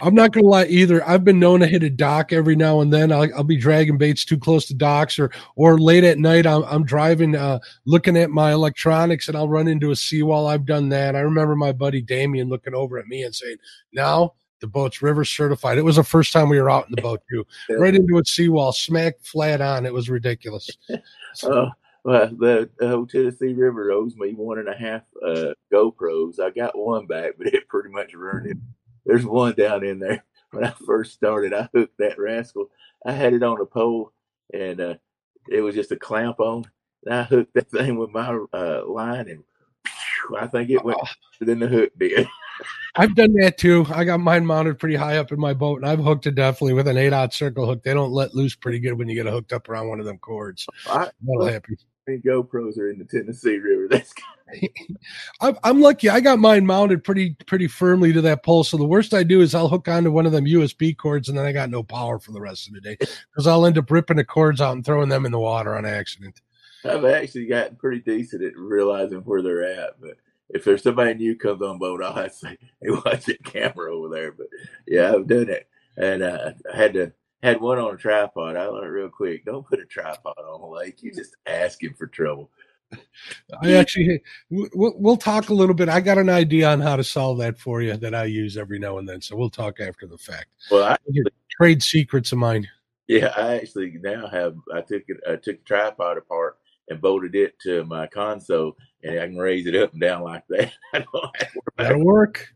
I'm not gonna lie either. I've been known to hit a dock every now and then. I'll, I'll be dragging baits too close to docks, or or late at night. I'm, I'm driving, uh, looking at my electronics, and I'll run into a seawall. I've done that. I remember my buddy Damien looking over at me and saying, "Now the boat's river certified." It was the first time we were out in the boat too. <laughs> Right into a seawall, smack flat on. It was ridiculous. So, uh, well, the, whole Tennessee River owes me one and a half uh, GoPros. I got one back, but <laughs> it pretty much ruined it. There's one down in there. <laughs> When I first started, I hooked that rascal. I had it on a pole, and uh, it was just a clamp on. And I hooked that thing with my uh, line, and I think it went oh. than the hook did. <laughs> I've done that too. I got mine mounted pretty high up in my boat, and I've hooked it definitely with an eight aught circle hook. They don't let loose pretty good when you get it hooked up around one of them cords. I, That'll happen. GoPros are in the Tennessee River. That's <laughs> I'm, I'm lucky. I got mine mounted pretty pretty firmly to that pole. So the worst I do is I'll hook onto one of them USB cords, and then I got no power for the rest of the day because I'll end up ripping the cords out and throwing them in the water on accident. I've actually gotten pretty decent at realizing where they're at, but if there's somebody new comes on boat, <laughs> I'll have to say, "Hey, watch that camera over there." But yeah, I've done it, and uh, I had to had one on a tripod. I learned real quick: don't put a tripod on lake. You just asking for trouble. I actually we'll, we'll talk a little bit. I got an idea on how to solve that for you that I use every now and then. So we'll talk after the fact. Well, I trade secrets of mine. Yeah, I actually now have. I took it. I took the tripod apart and bolted it to my console, and I can raise it up and down like that. <laughs> That'll work.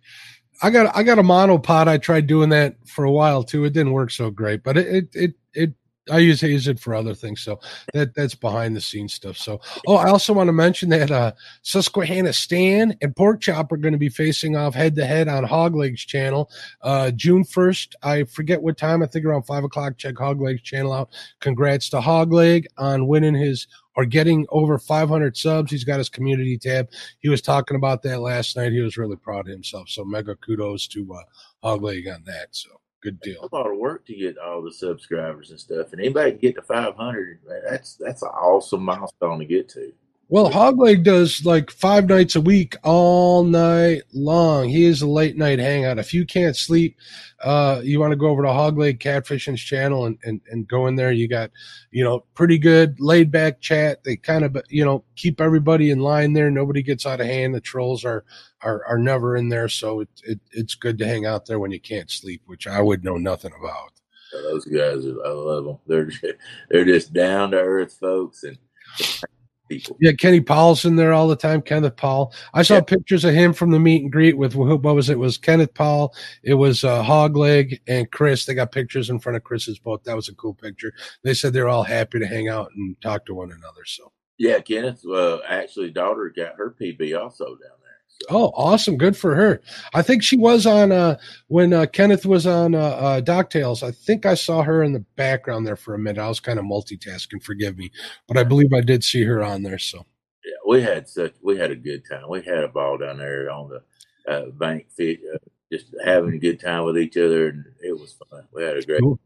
I got I got a monopod. I tried doing that for a while too. It didn't work so great, but it it it, it I use use it for other things. So that that's behind the scenes stuff. So oh, I also want to mention that uh Susquehanna Stan and Pork Chop are going to be facing off head to head on Hoglegs channel. Uh June first. I forget what time. I think around five o'clock. Check Hoglegs channel out. Congrats to Hogleg on winning his or getting over 500 subs. He's got his community tab. He was talking about that last night. He was really proud of himself. So mega kudos to uh, Hogleg on that. So good deal. A lot of work to get all the subscribers and stuff, and anybody can get to 500. That's that's an awesome milestone to get to. Well, Hogleg does like five nights a week, all night long. He is a late night hangout. If you can't sleep, uh, you want to go over to Hogleg Catfishing's channel and, and, and go in there. You got, you know, pretty good laid back chat. They kind of, you know, keep everybody in line there. Nobody gets out of hand. The trolls are, are, are never in there. So it, it, it's good to hang out there when you can't sleep, which I would know nothing about. Those guys, I love them. They're, <laughs> they're just down to earth folks and <sighs> <laughs> people. Yeah, Kenny Powell's in there all the time. Kenneth Powell. I saw yeah. pictures of him from the meet and greet with what was it? it was Kenneth Powell. It was uh, Hogleg and Chris. They got pictures in front of Chris's boat. That was a cool picture. They said they're all happy to hang out and talk to one another. So yeah, Kenneth. Uh, actually, daughter got her PB also down. Oh, awesome! Good for her. I think she was on uh, when uh, Kenneth was on uh, uh, Docktails. I think I saw her in the background there for a minute. I was kind of multitasking. Forgive me, but I believe I did see her on there. So yeah, we had such we had a good time. We had a ball down there on the uh, bank, fit, uh, just having a good time with each other, and it was fun. We had a great. Cool.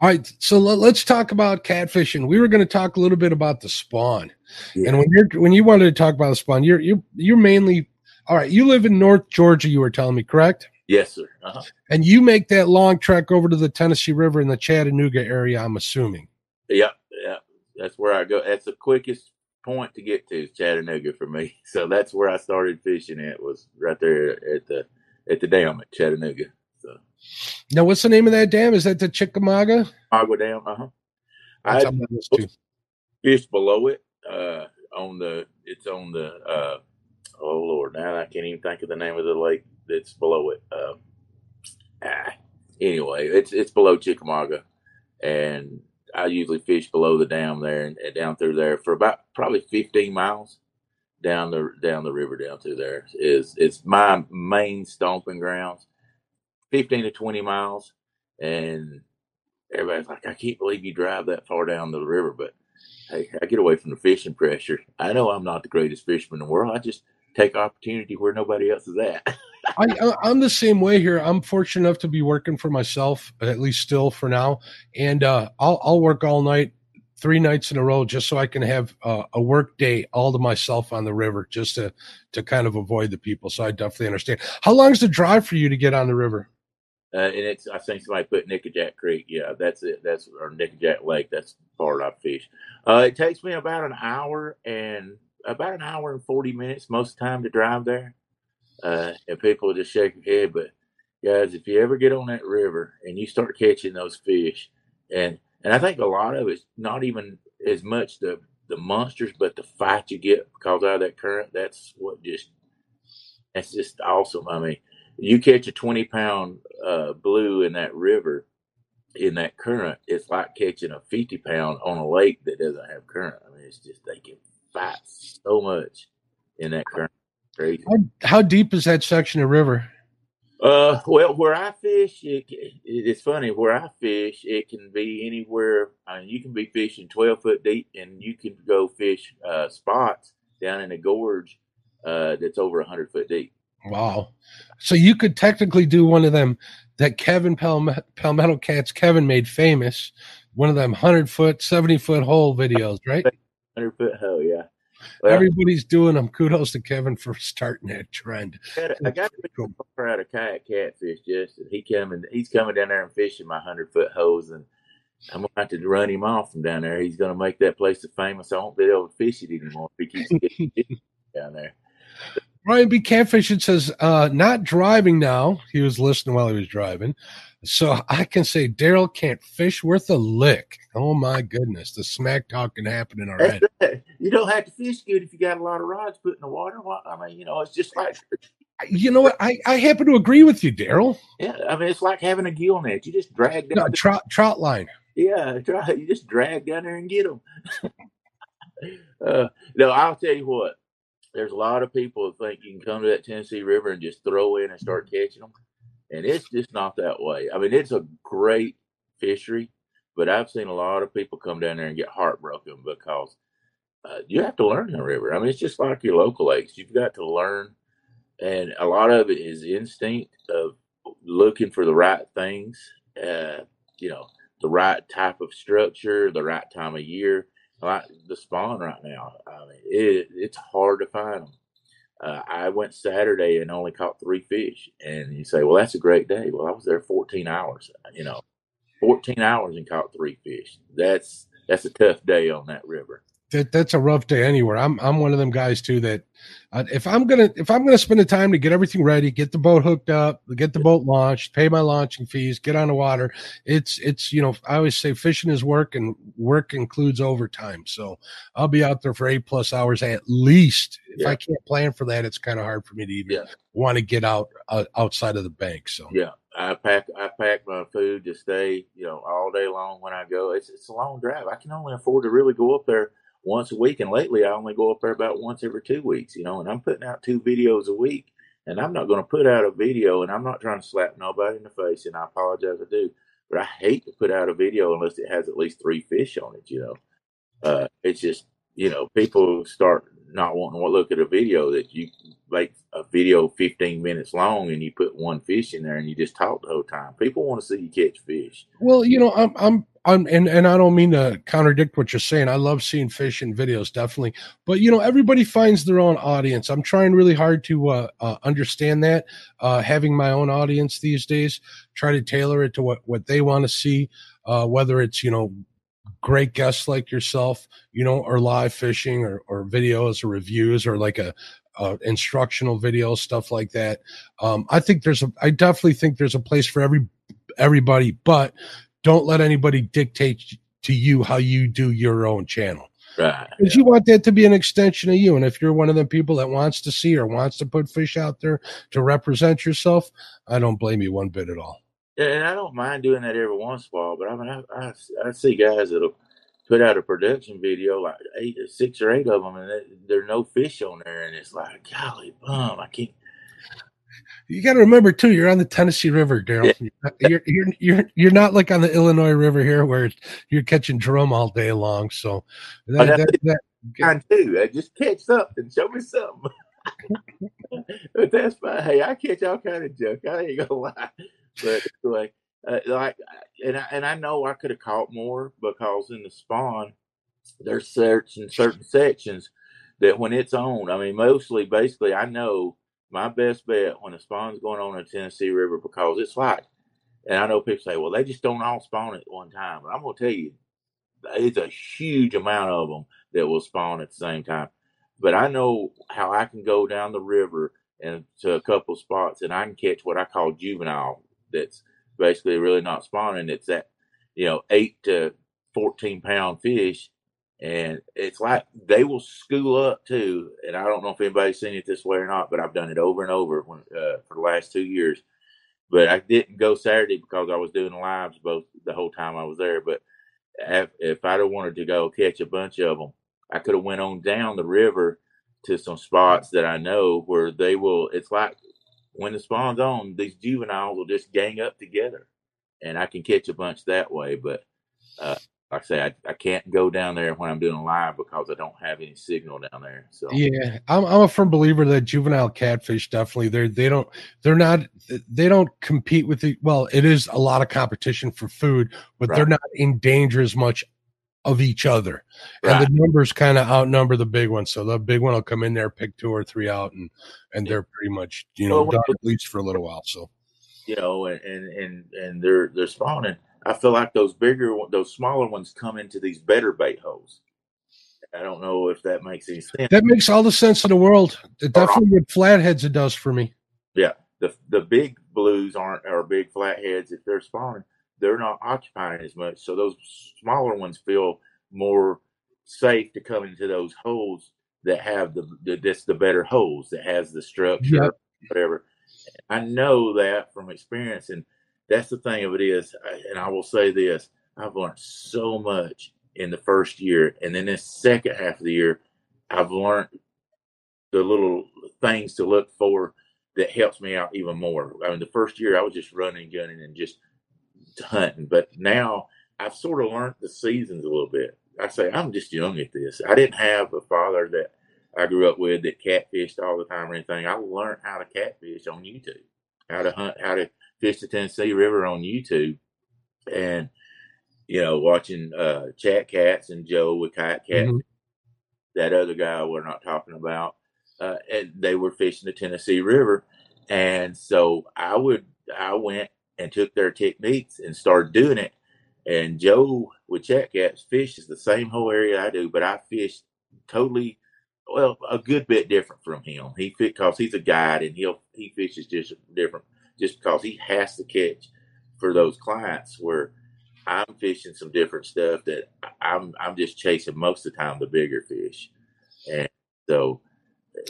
All right, so let, us talk about catfishing. We were going to talk a little bit about the spawn, yeah. and when you're when you wanted to talk about the spawn, you're you're you're mainly all right. You live in North Georgia. You were telling me, correct? Yes, sir. Uh-huh. And you make that long trek over to the Tennessee River in the Chattanooga area. I'm assuming. Yeah, yeah, that's where I go. That's the quickest point to get to Chattanooga for me. <laughs> So that's where I started fishing. It was right there at the at the dam at Chattanooga. Now, what's the name of that dam? Is that the Chickamauga? Agua Dam. Uh huh. I had fish below it. Uh, on the it's on the uh, oh lord, now I can't even think of the name of the lake that's below it. Uh, ah, anyway, it's it's below Chickamauga, and I usually fish below the dam there and, and down through there for about probably 15 miles down the down the river down through there is it's my main stomping grounds 15 to 20 miles. And everybody's like, I can't believe you drive that far down the river. But hey, I get away from the fishing pressure. I know I'm not the greatest fisherman in the world. I just take opportunity where nobody else is at. <laughs> I, I'm the same way here. I'm fortunate enough to be working for myself, at least still for now. And uh, I'll, I'll work all night, three nights in a row, just so I can have uh, a work day all to myself on the river, just to to kind of avoid the people. So I definitely understand. How long is the drive for you to get on the river? Uh, and it's I think somebody put Nickajack Creek. Yeah, that's it. That's or Nickajack Lake. That's part I fish. Uh, it takes me about an hour and about an hour and forty minutes most of the time to drive there. Uh, and people just shake their head, but guys, if you ever get on that river and you start catching those fish, and and I think a lot of it's not even as much the the monsters, but the fight you get because out of that current. That's what just that's just awesome. I mean, you catch a 20 pound uh, blue in that river in that current it's like catching a 50 pound on a lake that doesn't have current. I mean it's just they can fight so much in that current. Crazy. How, how deep is that section of river? Uh well where i fish it, it's funny where i fish it can be anywhere I mean, you can be fishing 12 foot deep and you can go fish uh spots down in a gorge uh that's over 100 foot deep Wow. So you could technically do one of them that Kevin Palm- Palmetto Cats Kevin made famous, one of them 100 foot, 70 foot hole videos, right? 100 foot hole, yeah. Well, Everybody's doing them. Kudos to Kevin for starting that trend. I got to cool. out of kayak catfish just he coming he's coming down there and fishing my hundred foot hose and I'm gonna have to run him off from down there. He's gonna make that place famous I won't be able to fish it anymore if he keeps <laughs> getting down there. Ryan B. Catfishing says, uh, not driving now. He was listening while he was driving. So I can say Daryl can't fish worth a lick. Oh my goodness. The smack talking happening already. You don't have to fish good if you got a lot of rods put in the water. I mean, you know, it's just like you know what? I, I happen to agree with you, Daryl. Yeah, I mean it's like having a gill net. You just drag down no, trout trout line. Yeah. You just drag down there and get them. <laughs> uh, no, I'll tell you what. There's a lot of people that think you can come to that Tennessee River and just throw in and start catching them, and it's just not that way. I mean, it's a great fishery, but I've seen a lot of people come down there and get heartbroken because uh, you have to learn the river. I mean, it's just like your local lakes. You've got to learn, and a lot of it is instinct of looking for the right things. Uh, you know, the right type of structure, the right time of year. Like the spawn right now, I mean, it, it's hard to find them. Uh, I went Saturday and only caught three fish, and you say, "Well, that's a great day." Well, I was there 14 hours. You know, 14 hours and caught three fish. That's that's a tough day on that river that that's a rough day anywhere. I'm I'm one of them guys too that uh, if I'm gonna if I'm gonna spend the time to get everything ready, get the boat hooked up, get the boat launched, pay my launching fees, get on the water, it's it's you know I always say fishing is work and work includes overtime. So I'll be out there for eight plus hours at least. If yeah. I can't plan for that, it's kind of hard for me to even yeah. want to get out uh, outside of the bank. So yeah, I pack I pack my food to stay you know all day long when I go. It's it's a long drive. I can only afford to really go up there once a week. And lately, I only go up there about once every two weeks, you know, and I'm putting out two videos a week. And I'm not going to put out a video, and I'm not trying to slap nobody in the face, and I apologize I do. But I hate to put out a video unless it has at least three fish on it, you know. Uh, it's just, you know, people start not wanting to look at a video that you make a video 15 minutes long and you put one fish in there and you just talk the whole time. People want to see you catch fish. Well, you know, I'm, I'm, I'm, and, and I don't mean to contradict what you're saying. I love seeing fish in videos, definitely. But, you know, everybody finds their own audience. I'm trying really hard to uh, uh, understand that, uh, having my own audience these days, try to tailor it to what, what they want to see, uh, whether it's, you know, great guests like yourself, you know, or live fishing or, or videos or reviews or like a, instructional videos, stuff like that. Um, I think there's a, I definitely think there's a place for every, everybody, but don't let anybody dictate to you how you do your own channel. Right. Because yeah. you want that to be an extension of you. And if you're one of the people that wants to see or wants to put fish out there to represent yourself, I don't blame you one bit at all. Yeah, and I don't mind doing that every once in a while, but I mean, I, I, I see guys that'll put out a production video, like eight, six or eight of them, and there are no fish on there, and it's like, golly, bum, I can't. You got to remember too. You're on the Tennessee River, Daryl. Yeah. You're you're you're you're not like on the Illinois River here, where you're catching drum all day long. So that, that, that, that too. I just catch something. Show me something. but <laughs> that's fine. Hey, I catch all kind of junk. I ain't gonna lie. But anyway, uh, like, and I, and I know I could have caught more because in the spawn, there's certain certain sections that when it's on, I mean, mostly, basically, I know my best bet when the spawn's going on in the Tennessee River because it's like, and I know people say, well, they just don't all spawn at one time. But I'm gonna tell you, it's a huge amount of them that will spawn at the same time. But I know how I can go down the river and to a couple spots, and I can catch what I call juvenile. That's basically really not spawning. It's that, you know, eight to 14 pound fish. And it's like they will school up too. And I don't know if anybody's seen it this way or not, but I've done it over and over when, uh, for the last two years. But I didn't go Saturday because I was doing lives both the whole time I was there. But if, if I'd have wanted to go catch a bunch of them, I could have went on down the river to some spots that I know where they will. It's like when the spawn's on, these juveniles will just gang up together, and I can catch a bunch that way. But uh, like I say, I, I can't go down there when I'm doing live because I don't have any signal down there. So yeah, I'm I'm a firm believer that juvenile catfish definitely they they don't they're not they don't compete with the well it is a lot of competition for food, but right. they're not in danger as much of each other. Right. And the numbers kind of outnumber the big ones. So the big one will come in there, pick two or three out, and and they're pretty much you know well, done at least for a little while. So you know, and and and they're they're spawning. I feel like those bigger, those smaller ones come into these better bait holes. I don't know if that makes any sense. That makes all the sense in the world. It definitely with flatheads it does for me. Yeah, the the big blues aren't or big flatheads if they're spawning they're not occupying as much. So those smaller ones feel more safe to come into those holes that have the, the that's the better holes that has the structure, yep. whatever. I know that from experience, and that's the thing of it is, and I will say this: I've learned so much in the first year, and then the second half of the year, I've learned the little things to look for that helps me out even more. I mean, the first year I was just running, gunning, and just hunting, but now I've sort of learned the seasons a little bit. I say I'm just young at this. I didn't have a father that I grew up with that catfished all the time or anything. I learned how to catfish on YouTube, how to hunt, how to fish the Tennessee River on YouTube, and you know, watching uh, Chat Cats and Joe with Kayak Cat, mm-hmm. that other guy we're not talking about, uh, and they were fishing the Tennessee River, and so I would I went and took their techniques and started doing it. And Joe with Chat Cats fishes the same whole area I do, but I fish totally well a good bit different from him. He fit because he's a guide and he'll he fishes just different just because he has to catch for those clients where I'm fishing some different stuff that I'm I'm just chasing most of the time the bigger fish, and so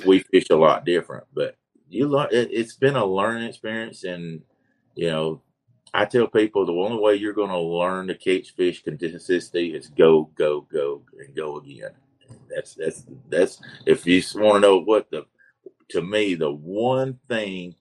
we fish a lot different. But you learn it, it's been a learning experience, and you know I tell people the only way you're going to learn to catch fish consistently is go go go and go again. That's that's that's if you want to know what the to me the one thing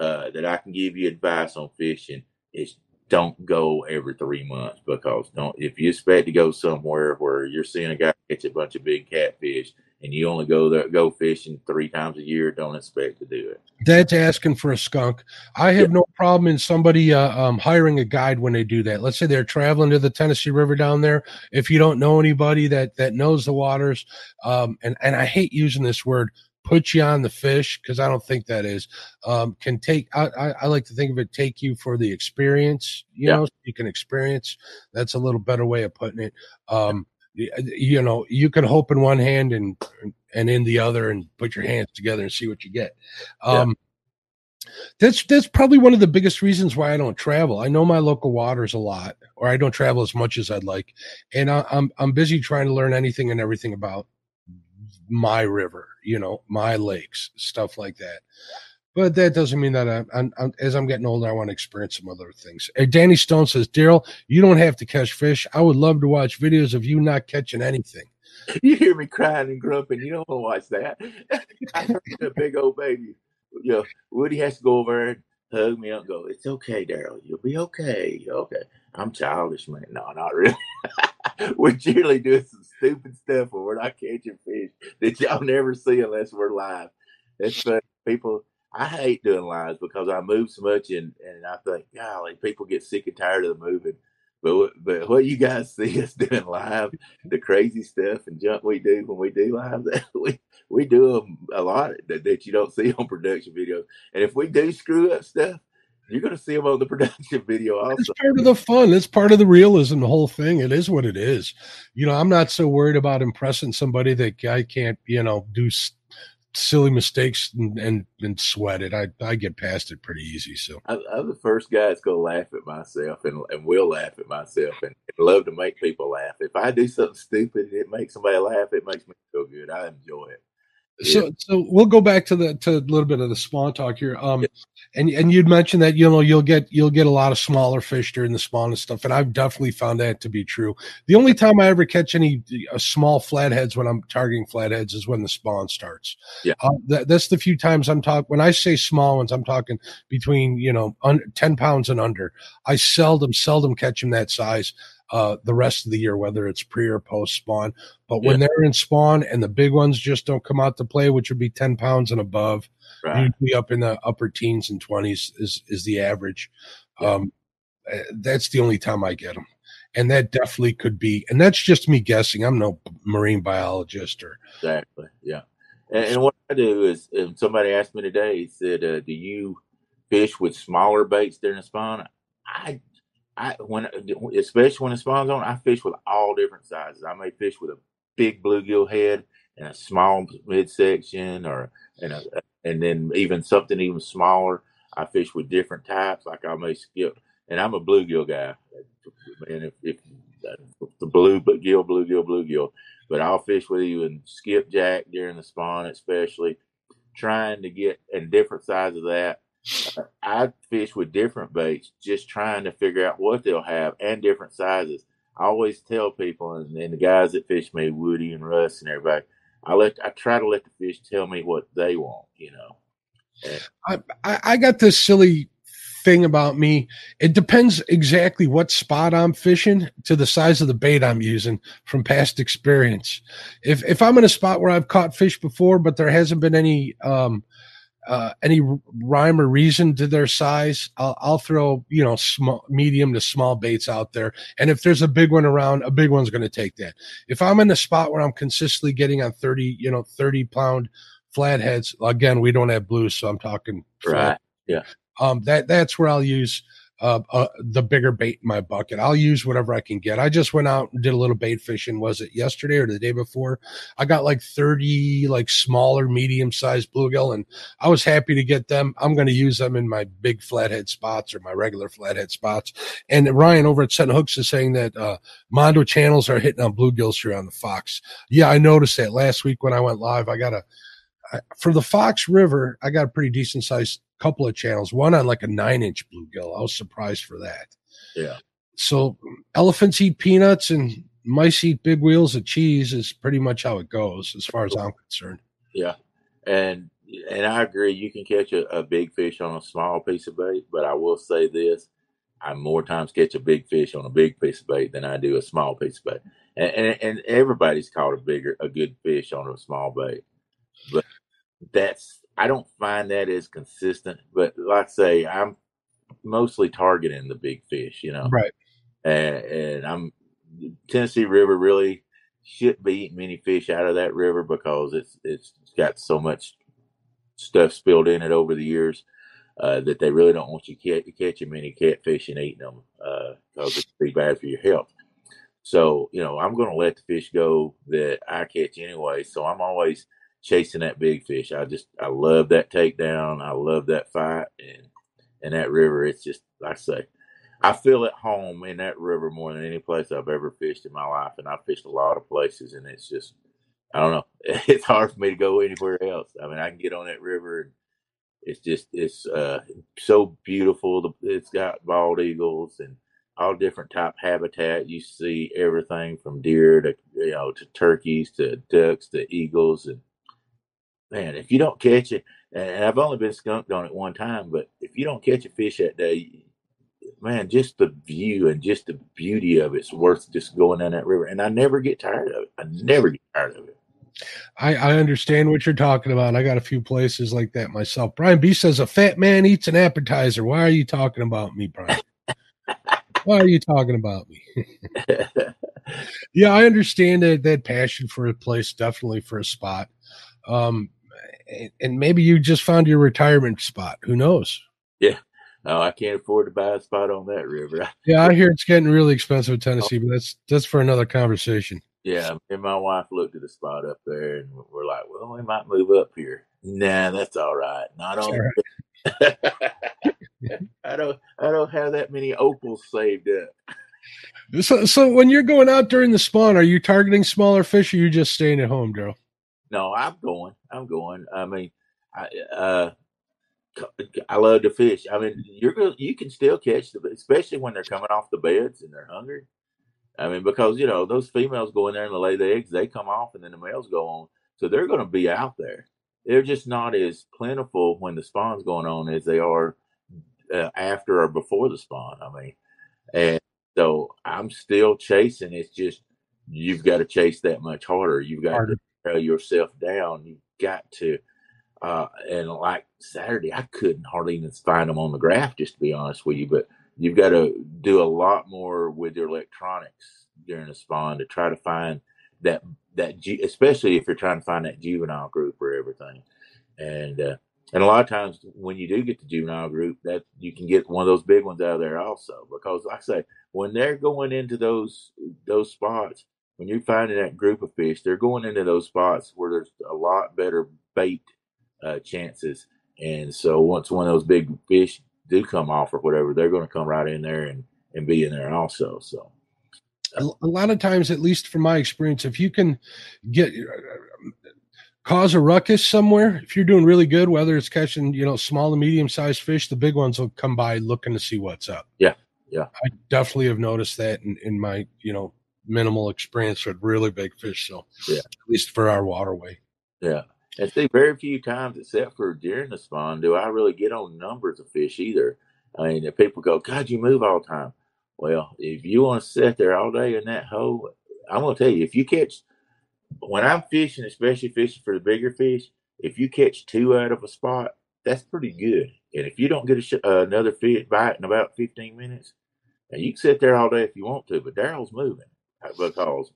uh, that I can give you advice on fishing is don't go every three months because don't if you expect to go somewhere where you're seeing a guy catch a bunch of big catfish and you only go there go fishing three times a year, don't expect to do it. That's asking for a skunk. I have yeah. no problem in somebody uh, um, hiring a guide when they do that. Let's say they're traveling to the Tennessee River down there. If you don't know anybody that that knows the waters, um, and and I hate using this word, put you on the fish because I don't think that is um, can take. I, I, I, like to think of it take you for the experience. You yeah. know, so you can experience. That's a little better way of putting it. Um, you know, you can hope in one hand and and in the other, and put your hands together and see what you get. Um, yeah. That's that's probably one of the biggest reasons why I don't travel. I know my local waters a lot, or I don't travel as much as I'd like, and I, I'm I'm busy trying to learn anything and everything about my river, you know, my lakes, stuff like that. But that doesn't mean that I'm, I'm, I'm, as I'm getting older, I want to experience some other things. Danny Stone says, Daryl, you don't have to catch fish. I would love to watch videos of you not catching anything. <laughs> You hear me crying and grumping. You don't want to watch that. <laughs> I'm a big old baby. You know, Woody has to go over and hug me and go, It's okay, Daryl. You'll be okay. You're okay. I'm childish, man. No, not really. <laughs> <laughs> we're generally doing some stupid stuff where we're not catching fish that y'all <laughs> never see unless we're live. That's fun. People, I hate doing lives because I move so much and, and I think, golly, people get sick and tired of the moving. But but what you guys <laughs> see us doing live, the crazy stuff and junk we do when we do live, we we do them a lot that, that you don't see on production videos. And if we do screw up stuff, you're going to see them on the <laughs> production video also. It's part of the fun. It's part of the realism, the whole thing. It is what it is. You know, I'm not so worried about impressing somebody that I can't, you know, do silly mistakes and, and, and sweat it. I, I get past it pretty easy. So I, am the first guy that's going to laugh at myself and, and will laugh at myself and, and love to make people laugh. If I do something stupid it makes somebody laugh, it makes me feel good. I enjoy it. So, so we'll go back to the to a little bit of the spawn talk here. Um, yeah. and and you'd mentioned that you know you'll get you'll get a lot of smaller fish during the spawn and stuff, and I've definitely found that to be true. The only time I ever catch any uh, small flatheads when I'm targeting flatheads is when the spawn starts. Yeah, uh, that, that's the few times I'm talking. When I say small ones, I'm talking between you know un, ten pounds and under. I seldom seldom catch them that size uh, the rest of the year, whether it's pre or post spawn. But when yeah. they're in spawn and the big ones just don't come out to play, which would be 10 pounds and above, right. usually up in the upper teens and 20s is, is the average. Yeah. Um, eh, that's the only time I get them. And that definitely could be, and that's just me guessing. I'm no marine biologist or. Exactly. Yeah. And, and what I do is, if somebody asked me today, he said, uh, do you fish with smaller baits during the spawn? I I when especially when it spawns on, I fish with all different sizes. I may fish with a big bluegill head and a small midsection, or and a, and then even something even smaller. I fish with different types. Like I may skip, and I'm a bluegill guy. And if, if the blue gill, bluegill, bluegill, but I'll fish with and skipjack during the spawn, especially trying to get in different sizes of that I fish with different baits, just trying to figure out what they'll have and different sizes. I always tell people, and, and the guys that fish me, Woody and Russ and everybody, I let I try to let the fish tell me what they want, you know. I, I got this silly thing about me. It depends exactly what spot I'm fishing to the size of the bait I'm using from past experience. If if I'm in a spot where I've caught fish before, but there hasn't been any um, uh, any rhyme or reason to their size, I'll, I'll, throw you know small, medium to small baits out there. And if there's a big one around, a big one's going to take that. If I'm in a spot where I'm consistently getting on thirty, you know, thirty pound flatheads, again, we don't have blues, so I'm talking right. Yeah. Um, that that's where I'll use uh, uh, the bigger bait in my bucket. I'll use whatever I can get. I just went out and did a little bait fishing. Was it yesterday or the day before? I got like 30 like smaller, medium sized bluegill and I was happy to get them. I'm going to use them in my big flathead spots or my regular flathead spots. And Ryan over at Set Hooks is saying that, uh, Mondo channels are hitting on bluegills here on the Fox. Yeah, I noticed that last week when I went live. I got a, for the Fox River, I got a pretty decent sized couple of channels, one on like a nine inch bluegill. I was surprised for that. Yeah. So elephants eat peanuts and mice eat big wheels of cheese is pretty much how it goes as far as I'm concerned. Yeah. And and I agree you can catch a, a big fish on a small piece of bait, but I will say this. I more times catch a big fish on a big piece of bait than I do a small piece of bait. And, and, and everybody's caught a bigger a good fish on a small bait. But that's I don't find that as consistent. But like I say, I'm mostly targeting the big fish, you know. Right. And, and I'm Tennessee River really shouldn't be eating many fish out of that river because it's it's got so much stuff spilled in it over the years uh, that they really don't want you catch, catching many catfish and eating them because uh, it's pretty bad for your health. So you know I'm going to let the fish go that I catch anyway. So I'm always chasing that big fish. I just I love that takedown. I love that fight and and that river. It's just like I say, I feel at home in that river more than any place I've ever fished in my life. And I've fished a lot of places, and it's just I don't know. <laughs> It's hard for me to go anywhere else. I mean, I can get on that river and it's just it's uh so beautiful. It's got bald eagles and all different type habitat. You see everything from deer to you know to turkeys to ducks to eagles and man, if you don't catch it, and I've only been skunked on it one time, but if you don't catch a fish that day, man, just the view and just the beauty of it's worth just going down that river. And I never get tired of it. I never get tired of it. I, I understand what you're talking about. I got a few places like that myself. Brian B says a fat man eats an appetizer. Why are you talking about me, Brian? <laughs> Why are you talking about me? <laughs> yeah, I understand that that passion for a place, definitely for a spot. Um, and maybe you just found your retirement spot. Who knows? Yeah. No, I can't afford to buy a spot on that river. <laughs> yeah, I hear it's getting really expensive in oh. Tennessee, but that's that's for another conversation. Yeah, and my wife looked at a spot up there, and we're like, "Well, we might move up here." Nah, that's all right. Not on. Right. <laughs> I don't. I don't have that many opals saved up. So, so when you're going out during the spawn, are you targeting smaller fish, or are you just staying at home, Daryl? No, I'm going. I'm going. I mean, I uh, I love to fish. I mean, you're going you can still catch them, especially when they're coming off the beds and they're hungry. I mean, because you know those females go in there and lay the eggs, they come off, and then the males go on, so they're going to be out there. They're just not as plentiful when the spawn's going on as they are uh, after or before the spawn. I mean, and so I'm still chasing. It's just you've got to chase that much harder. You've got harder. to yourself down. You've got to. Uh, and like Saturday, I couldn't hardly even find them on the graph, just to be honest with you. But you've got to do a lot more with your electronics during the spawn to try to find that that especially if you're trying to find that juvenile group or everything. And uh, and a lot of times when you do get the juvenile group, that you can get one of those big ones out of there also. Because like I say, when they're going into those those spots, when you're finding that group of fish, they're going into those spots where there's a lot better bait uh, chances. And so once one of those big fish do come off or whatever, they're going to come right in there and, and be in there also. So a lot of times, at least from my experience, if you can get cause a ruckus somewhere. If you're doing really good, whether it's catching, you know, small and medium sized fish, the big ones will come by looking to see what's up. Yeah. Yeah. I definitely have noticed that in, in my, you know, minimal experience with really big fish. So Yeah. at least for our waterway. Yeah. And see, very few times, except for during the spawn, do I really get on numbers of fish either. I mean, if people go, God, you move all the time. Well, if you want to sit there all day in that hole, I'm going to tell you, if you catch, when I'm fishing, especially fishing for the bigger fish, if you catch two out of a spot, that's pretty good. And if you don't get a sh- uh, another fish bite in about 15 minutes, now you can sit there all day if you want to, but Daryl's moving because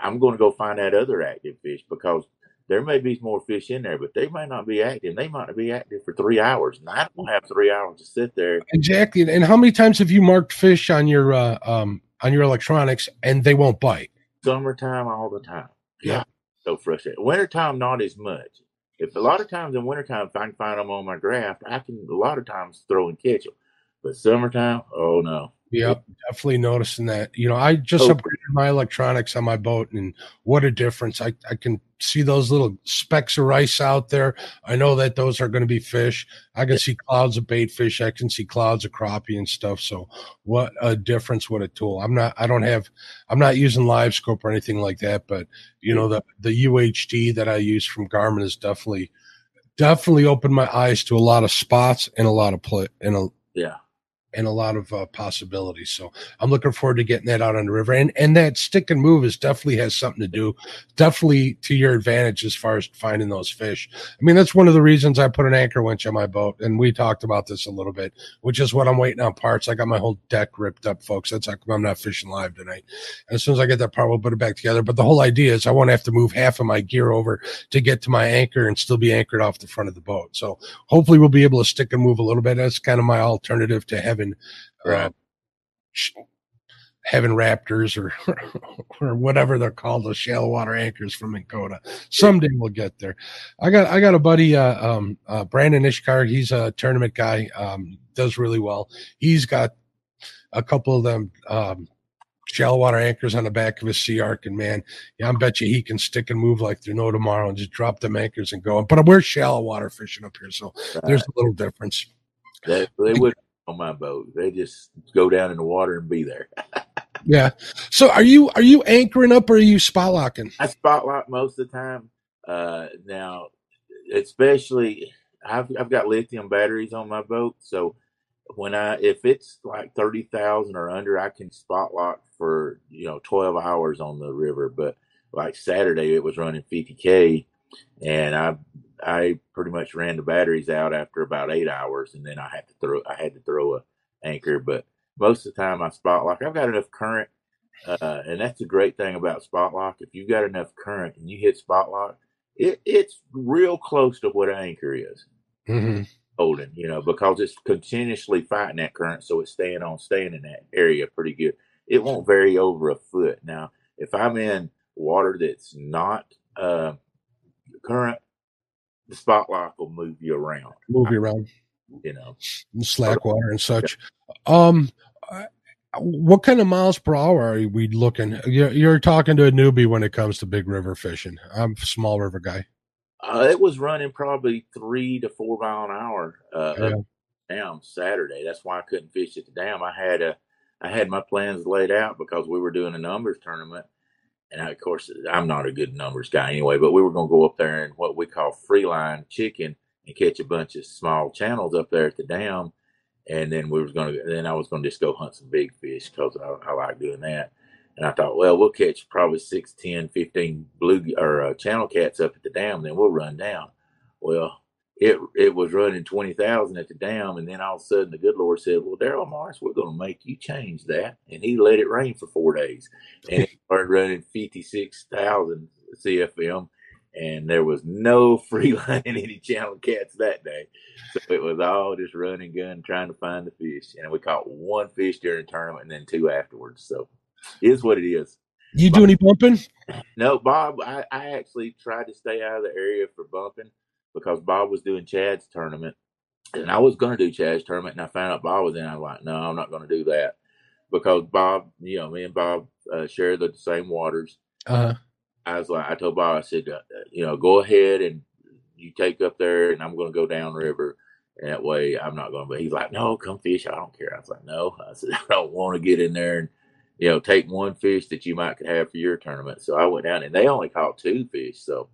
I'm going to go find that other active fish because there may be more fish in there, but they might not be active. They might not be active for three hours, and I don't have three hours to sit there. Exactly. And how many times have you marked fish on your, uh, um, on your electronics and they won't bite? Summertime all the time. Yeah. so frustrating. Wintertime, not as much. If a lot of times in wintertime, if I can find them on my graph, I can a lot of times throw and catch them. But summertime, oh no. Yep, definitely noticing that. You know, I just Oh. upgraded my electronics on my boat, and what a difference! I I can see those little specks of rice out there. I know that those are going to be fish. I can see clouds of bait fish. I can see clouds of crappie and stuff. So, what a difference! What a tool! I'm not. I don't have. I'm not using live scope or anything like that. But you know, the the UHD that I use from Garmin is definitely definitely opened my eyes to a lot of spots and a lot of play and a Yeah. And a lot of uh, possibilities. So I'm looking forward to getting that out on the river. And and that stick and move is definitely has something to do, definitely to your advantage as far as finding those fish. I mean, that's one of the reasons I put an anchor winch on my boat, and we talked about this a little bit, which is what I'm waiting on parts. I got my whole deck ripped up, folks. That's how come I'm not fishing live tonight. And as soon as I get that part, we'll put it back together. But the whole idea is I won't have to move half of my gear over to get to my anchor and still be anchored off the front of the boat. So hopefully we'll be able to stick and move a little bit. That's kind of my alternative to having uh, Right. sh- having raptors or <laughs> or whatever they're called, the shallow water anchors from Minn Kota. Someday we'll get there. I got I got a buddy, uh, um, uh, Brandon Ishkar. He's a tournament guy. Um, does really well. He's got a couple of them. Um, Shallow water anchors on the back of his SeaArk, and man, yeah, I bet you he can stick and move like there's no tomorrow, and just drop them anchors and go. But we're shallow water fishing up here, so there's a little difference. They, they would on my boat. They just go down in the water and be there. Yeah. So are you are you anchoring up or are you spot locking? I spot lock most of the time. Uh, now, especially I've I've got lithium batteries on my boat, so when I if it's like thirty thousand or under, I can spot lock for you know twelve hours on the river. But like Saturday, it was running fifty k, and I I pretty much ran the batteries out after about eight hours, and then I had to throw I had to throw a anchor. But most of the time, I spot spotlock. I've got enough current, uh, and that's the great thing about spot spotlock. If you've got enough current and you hit spotlock, it, it's real close to what an anchor is Mm-hmm. holding, you know, because it's continuously fighting that current, so it's staying on, staying in that area pretty good. It won't vary over a foot. Now, if I'm in water that's not uh, current, the spot lock will move you around, Move you around, you know. slack water and such. Um, uh, what kind of miles per hour are we looking? You're, you're talking to a newbie when it comes to big river fishing. I'm a small river guy. Uh, it was running probably three to four mile an hour uh, Yeah. down Saturday. That's why I couldn't fish at the dam. I had a, I had my plans laid out because we were doing a numbers tournament, and of course I'm not a good numbers guy anyway. But we were going to go up there and what we call free line chicken and catch a bunch of small channels up there at the dam, and then we was going to then I was going to just go hunt some big fish because I, I like doing that. And I thought, well, we'll catch probably 6, 10, 15 blue or uh, channel cats up at the dam, then we'll run down. Well, it it was running 20,000 at the dam. And then all of a sudden, the good Lord said, Well, Daryl Morris, we're going to make you change that. And he let it rain for four days. And it <laughs> started running 56,000 CFM. And there was no <laughs> free line any channel cats that day. So it was all just run and gun trying to find the fish. And we caught one fish during the tournament and then two afterwards. So it is what it is. You do any bumping? No, Bob, I, I actually tried to stay out of the area for bumping because Bob was doing Chad's tournament. And I was going to do Chad's tournament, and I found out Bob was in. I was like, no, I'm not going to do that because Bob, you know, me and Bob uh, share the same waters. Uh, I was like, I told Bob, I said, uh, you know, go ahead and you take up there, and I'm going to go downriver. And that way, I'm not going to. But he's like, no, come fish. I don't care. I was like, no. <laughs> I said, I don't want to get in there and you know take one fish that you might could have for your tournament. So I went down, and they only caught two fish. So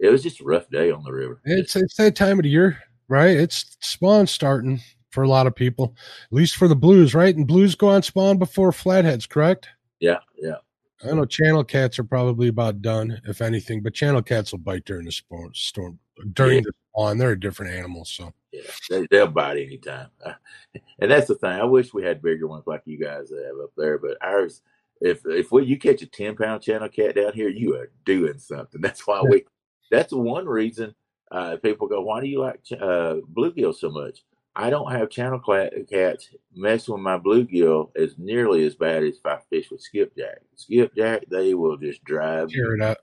it was just a rough day on the river. It's it's that time of the year, right? It's spawn starting for a lot of people, at least for the blues, right? And blues go on spawn before flatheads, correct? Yeah, yeah. I know channel cats are probably about done, if anything, but channel cats will bite during the storm. storm during yeah. the spawn, they're a different animal, so yeah, they, will bite anytime. and that's the thing. I wish we had bigger ones like you guys have up there, but ours. If if we, you catch a ten pound channel cat down here, you are doing something. That's why we. That's one reason uh, people go, "Why do you like uh, bluegill so much?" I don't have channel cats messing with my bluegill as nearly as bad as if I fish with skipjack. Skipjack, they will just drive. Tear it up.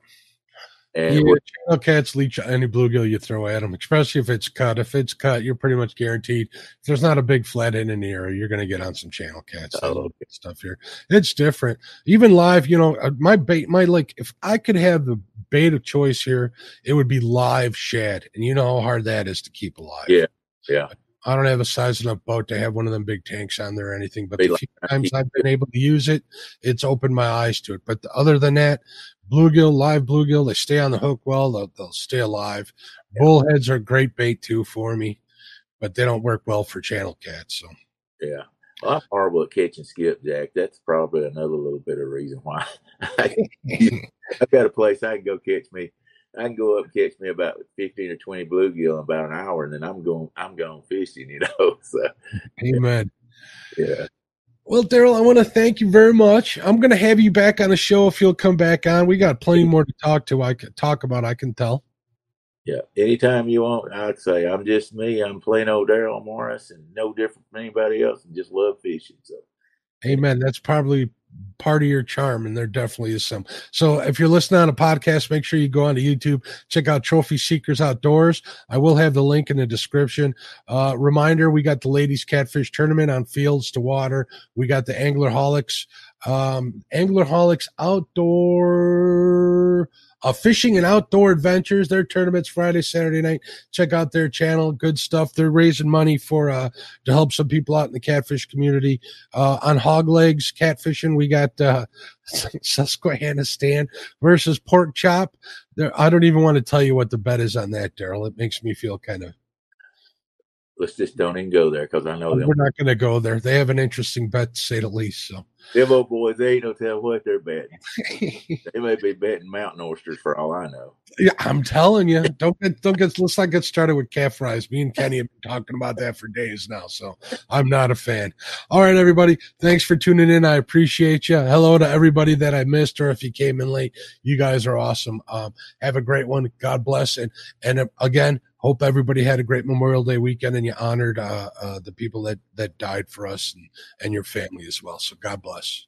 And yeah, channel cats leech any bluegill you throw at them, especially if it's cut. If it's cut, you're pretty much guaranteed. If there's not a big flathead in the area, you're going to get on some channel cats. Oh. stuff here. It's different. Even live, you know, uh, my bait, my like, if I could have the bait of choice here, it would be live shad, and you know how hard that is to keep alive. Yeah, yeah. I don't have a size enough boat to have one of them big tanks on there or anything, but the few times I've been able to use it, it's opened my eyes to it. But other than that, bluegill, live bluegill, they stay on the hook well, they'll, they'll stay alive. Yeah. Bullheads are great bait too for me, but they don't work well for channel cats. So, yeah. Well, I'm horrible at catching skipjack. That's probably another little bit of reason why <laughs> I, <laughs> I've got a place I can go catch me I can go up catch me about fifteen or twenty bluegill in about an hour, and then I'm going I'm going fishing. <laughs> You know, so amen. Yeah. Well, Daryl, I want to thank you very much. I'm going to have you back on the show if you'll come back on. We got plenty more to talk to. I can talk about. I can tell. Yeah, anytime you want, I'd say I'm just me. I'm plain old Daryl Morris, and no different from anybody else, and just love fishing. So, amen. That's probably part of your charm, and there definitely is some. So if you're listening on a podcast, make sure you go onto YouTube, check out Trophy Seekers Outdoors. I will have the link in the description. Uh, reminder: we got the ladies catfish tournament on Fields to Water. We got the Anglerholics, um, Anglerholics Outdoor uh, fishing and outdoor adventures. Their tournaments Friday, Saturday night. Check out their channel. Good stuff. They're raising money for uh, to help some people out in the catfish community. Uh, on hog legs catfishing, we got uh, <laughs> Susquehanna stand versus pork chop. There, I don't even want to tell you what the bet is on that, Daryl. It makes me feel kind of let's just don't even go there because I know them. We're not going to go there. They have an interesting bet to say the least. So them old boys, they ain't no tell what they're betting. <laughs> they may be betting mountain oysters for all I know. Yeah, I'm telling you, don't get don't get let's not get started with calf fries. Me and <laughs> Kenny have been talking about that for days now, so I'm not a fan. All right, everybody, thanks for tuning in. I appreciate you. Hello to everybody that I missed, or if you came in late, you guys are awesome. Um, have a great one. God bless, and and uh, again hope everybody had a great Memorial Day weekend and you honored uh, uh, the people that that died for us and, and your family as well. So God bless us.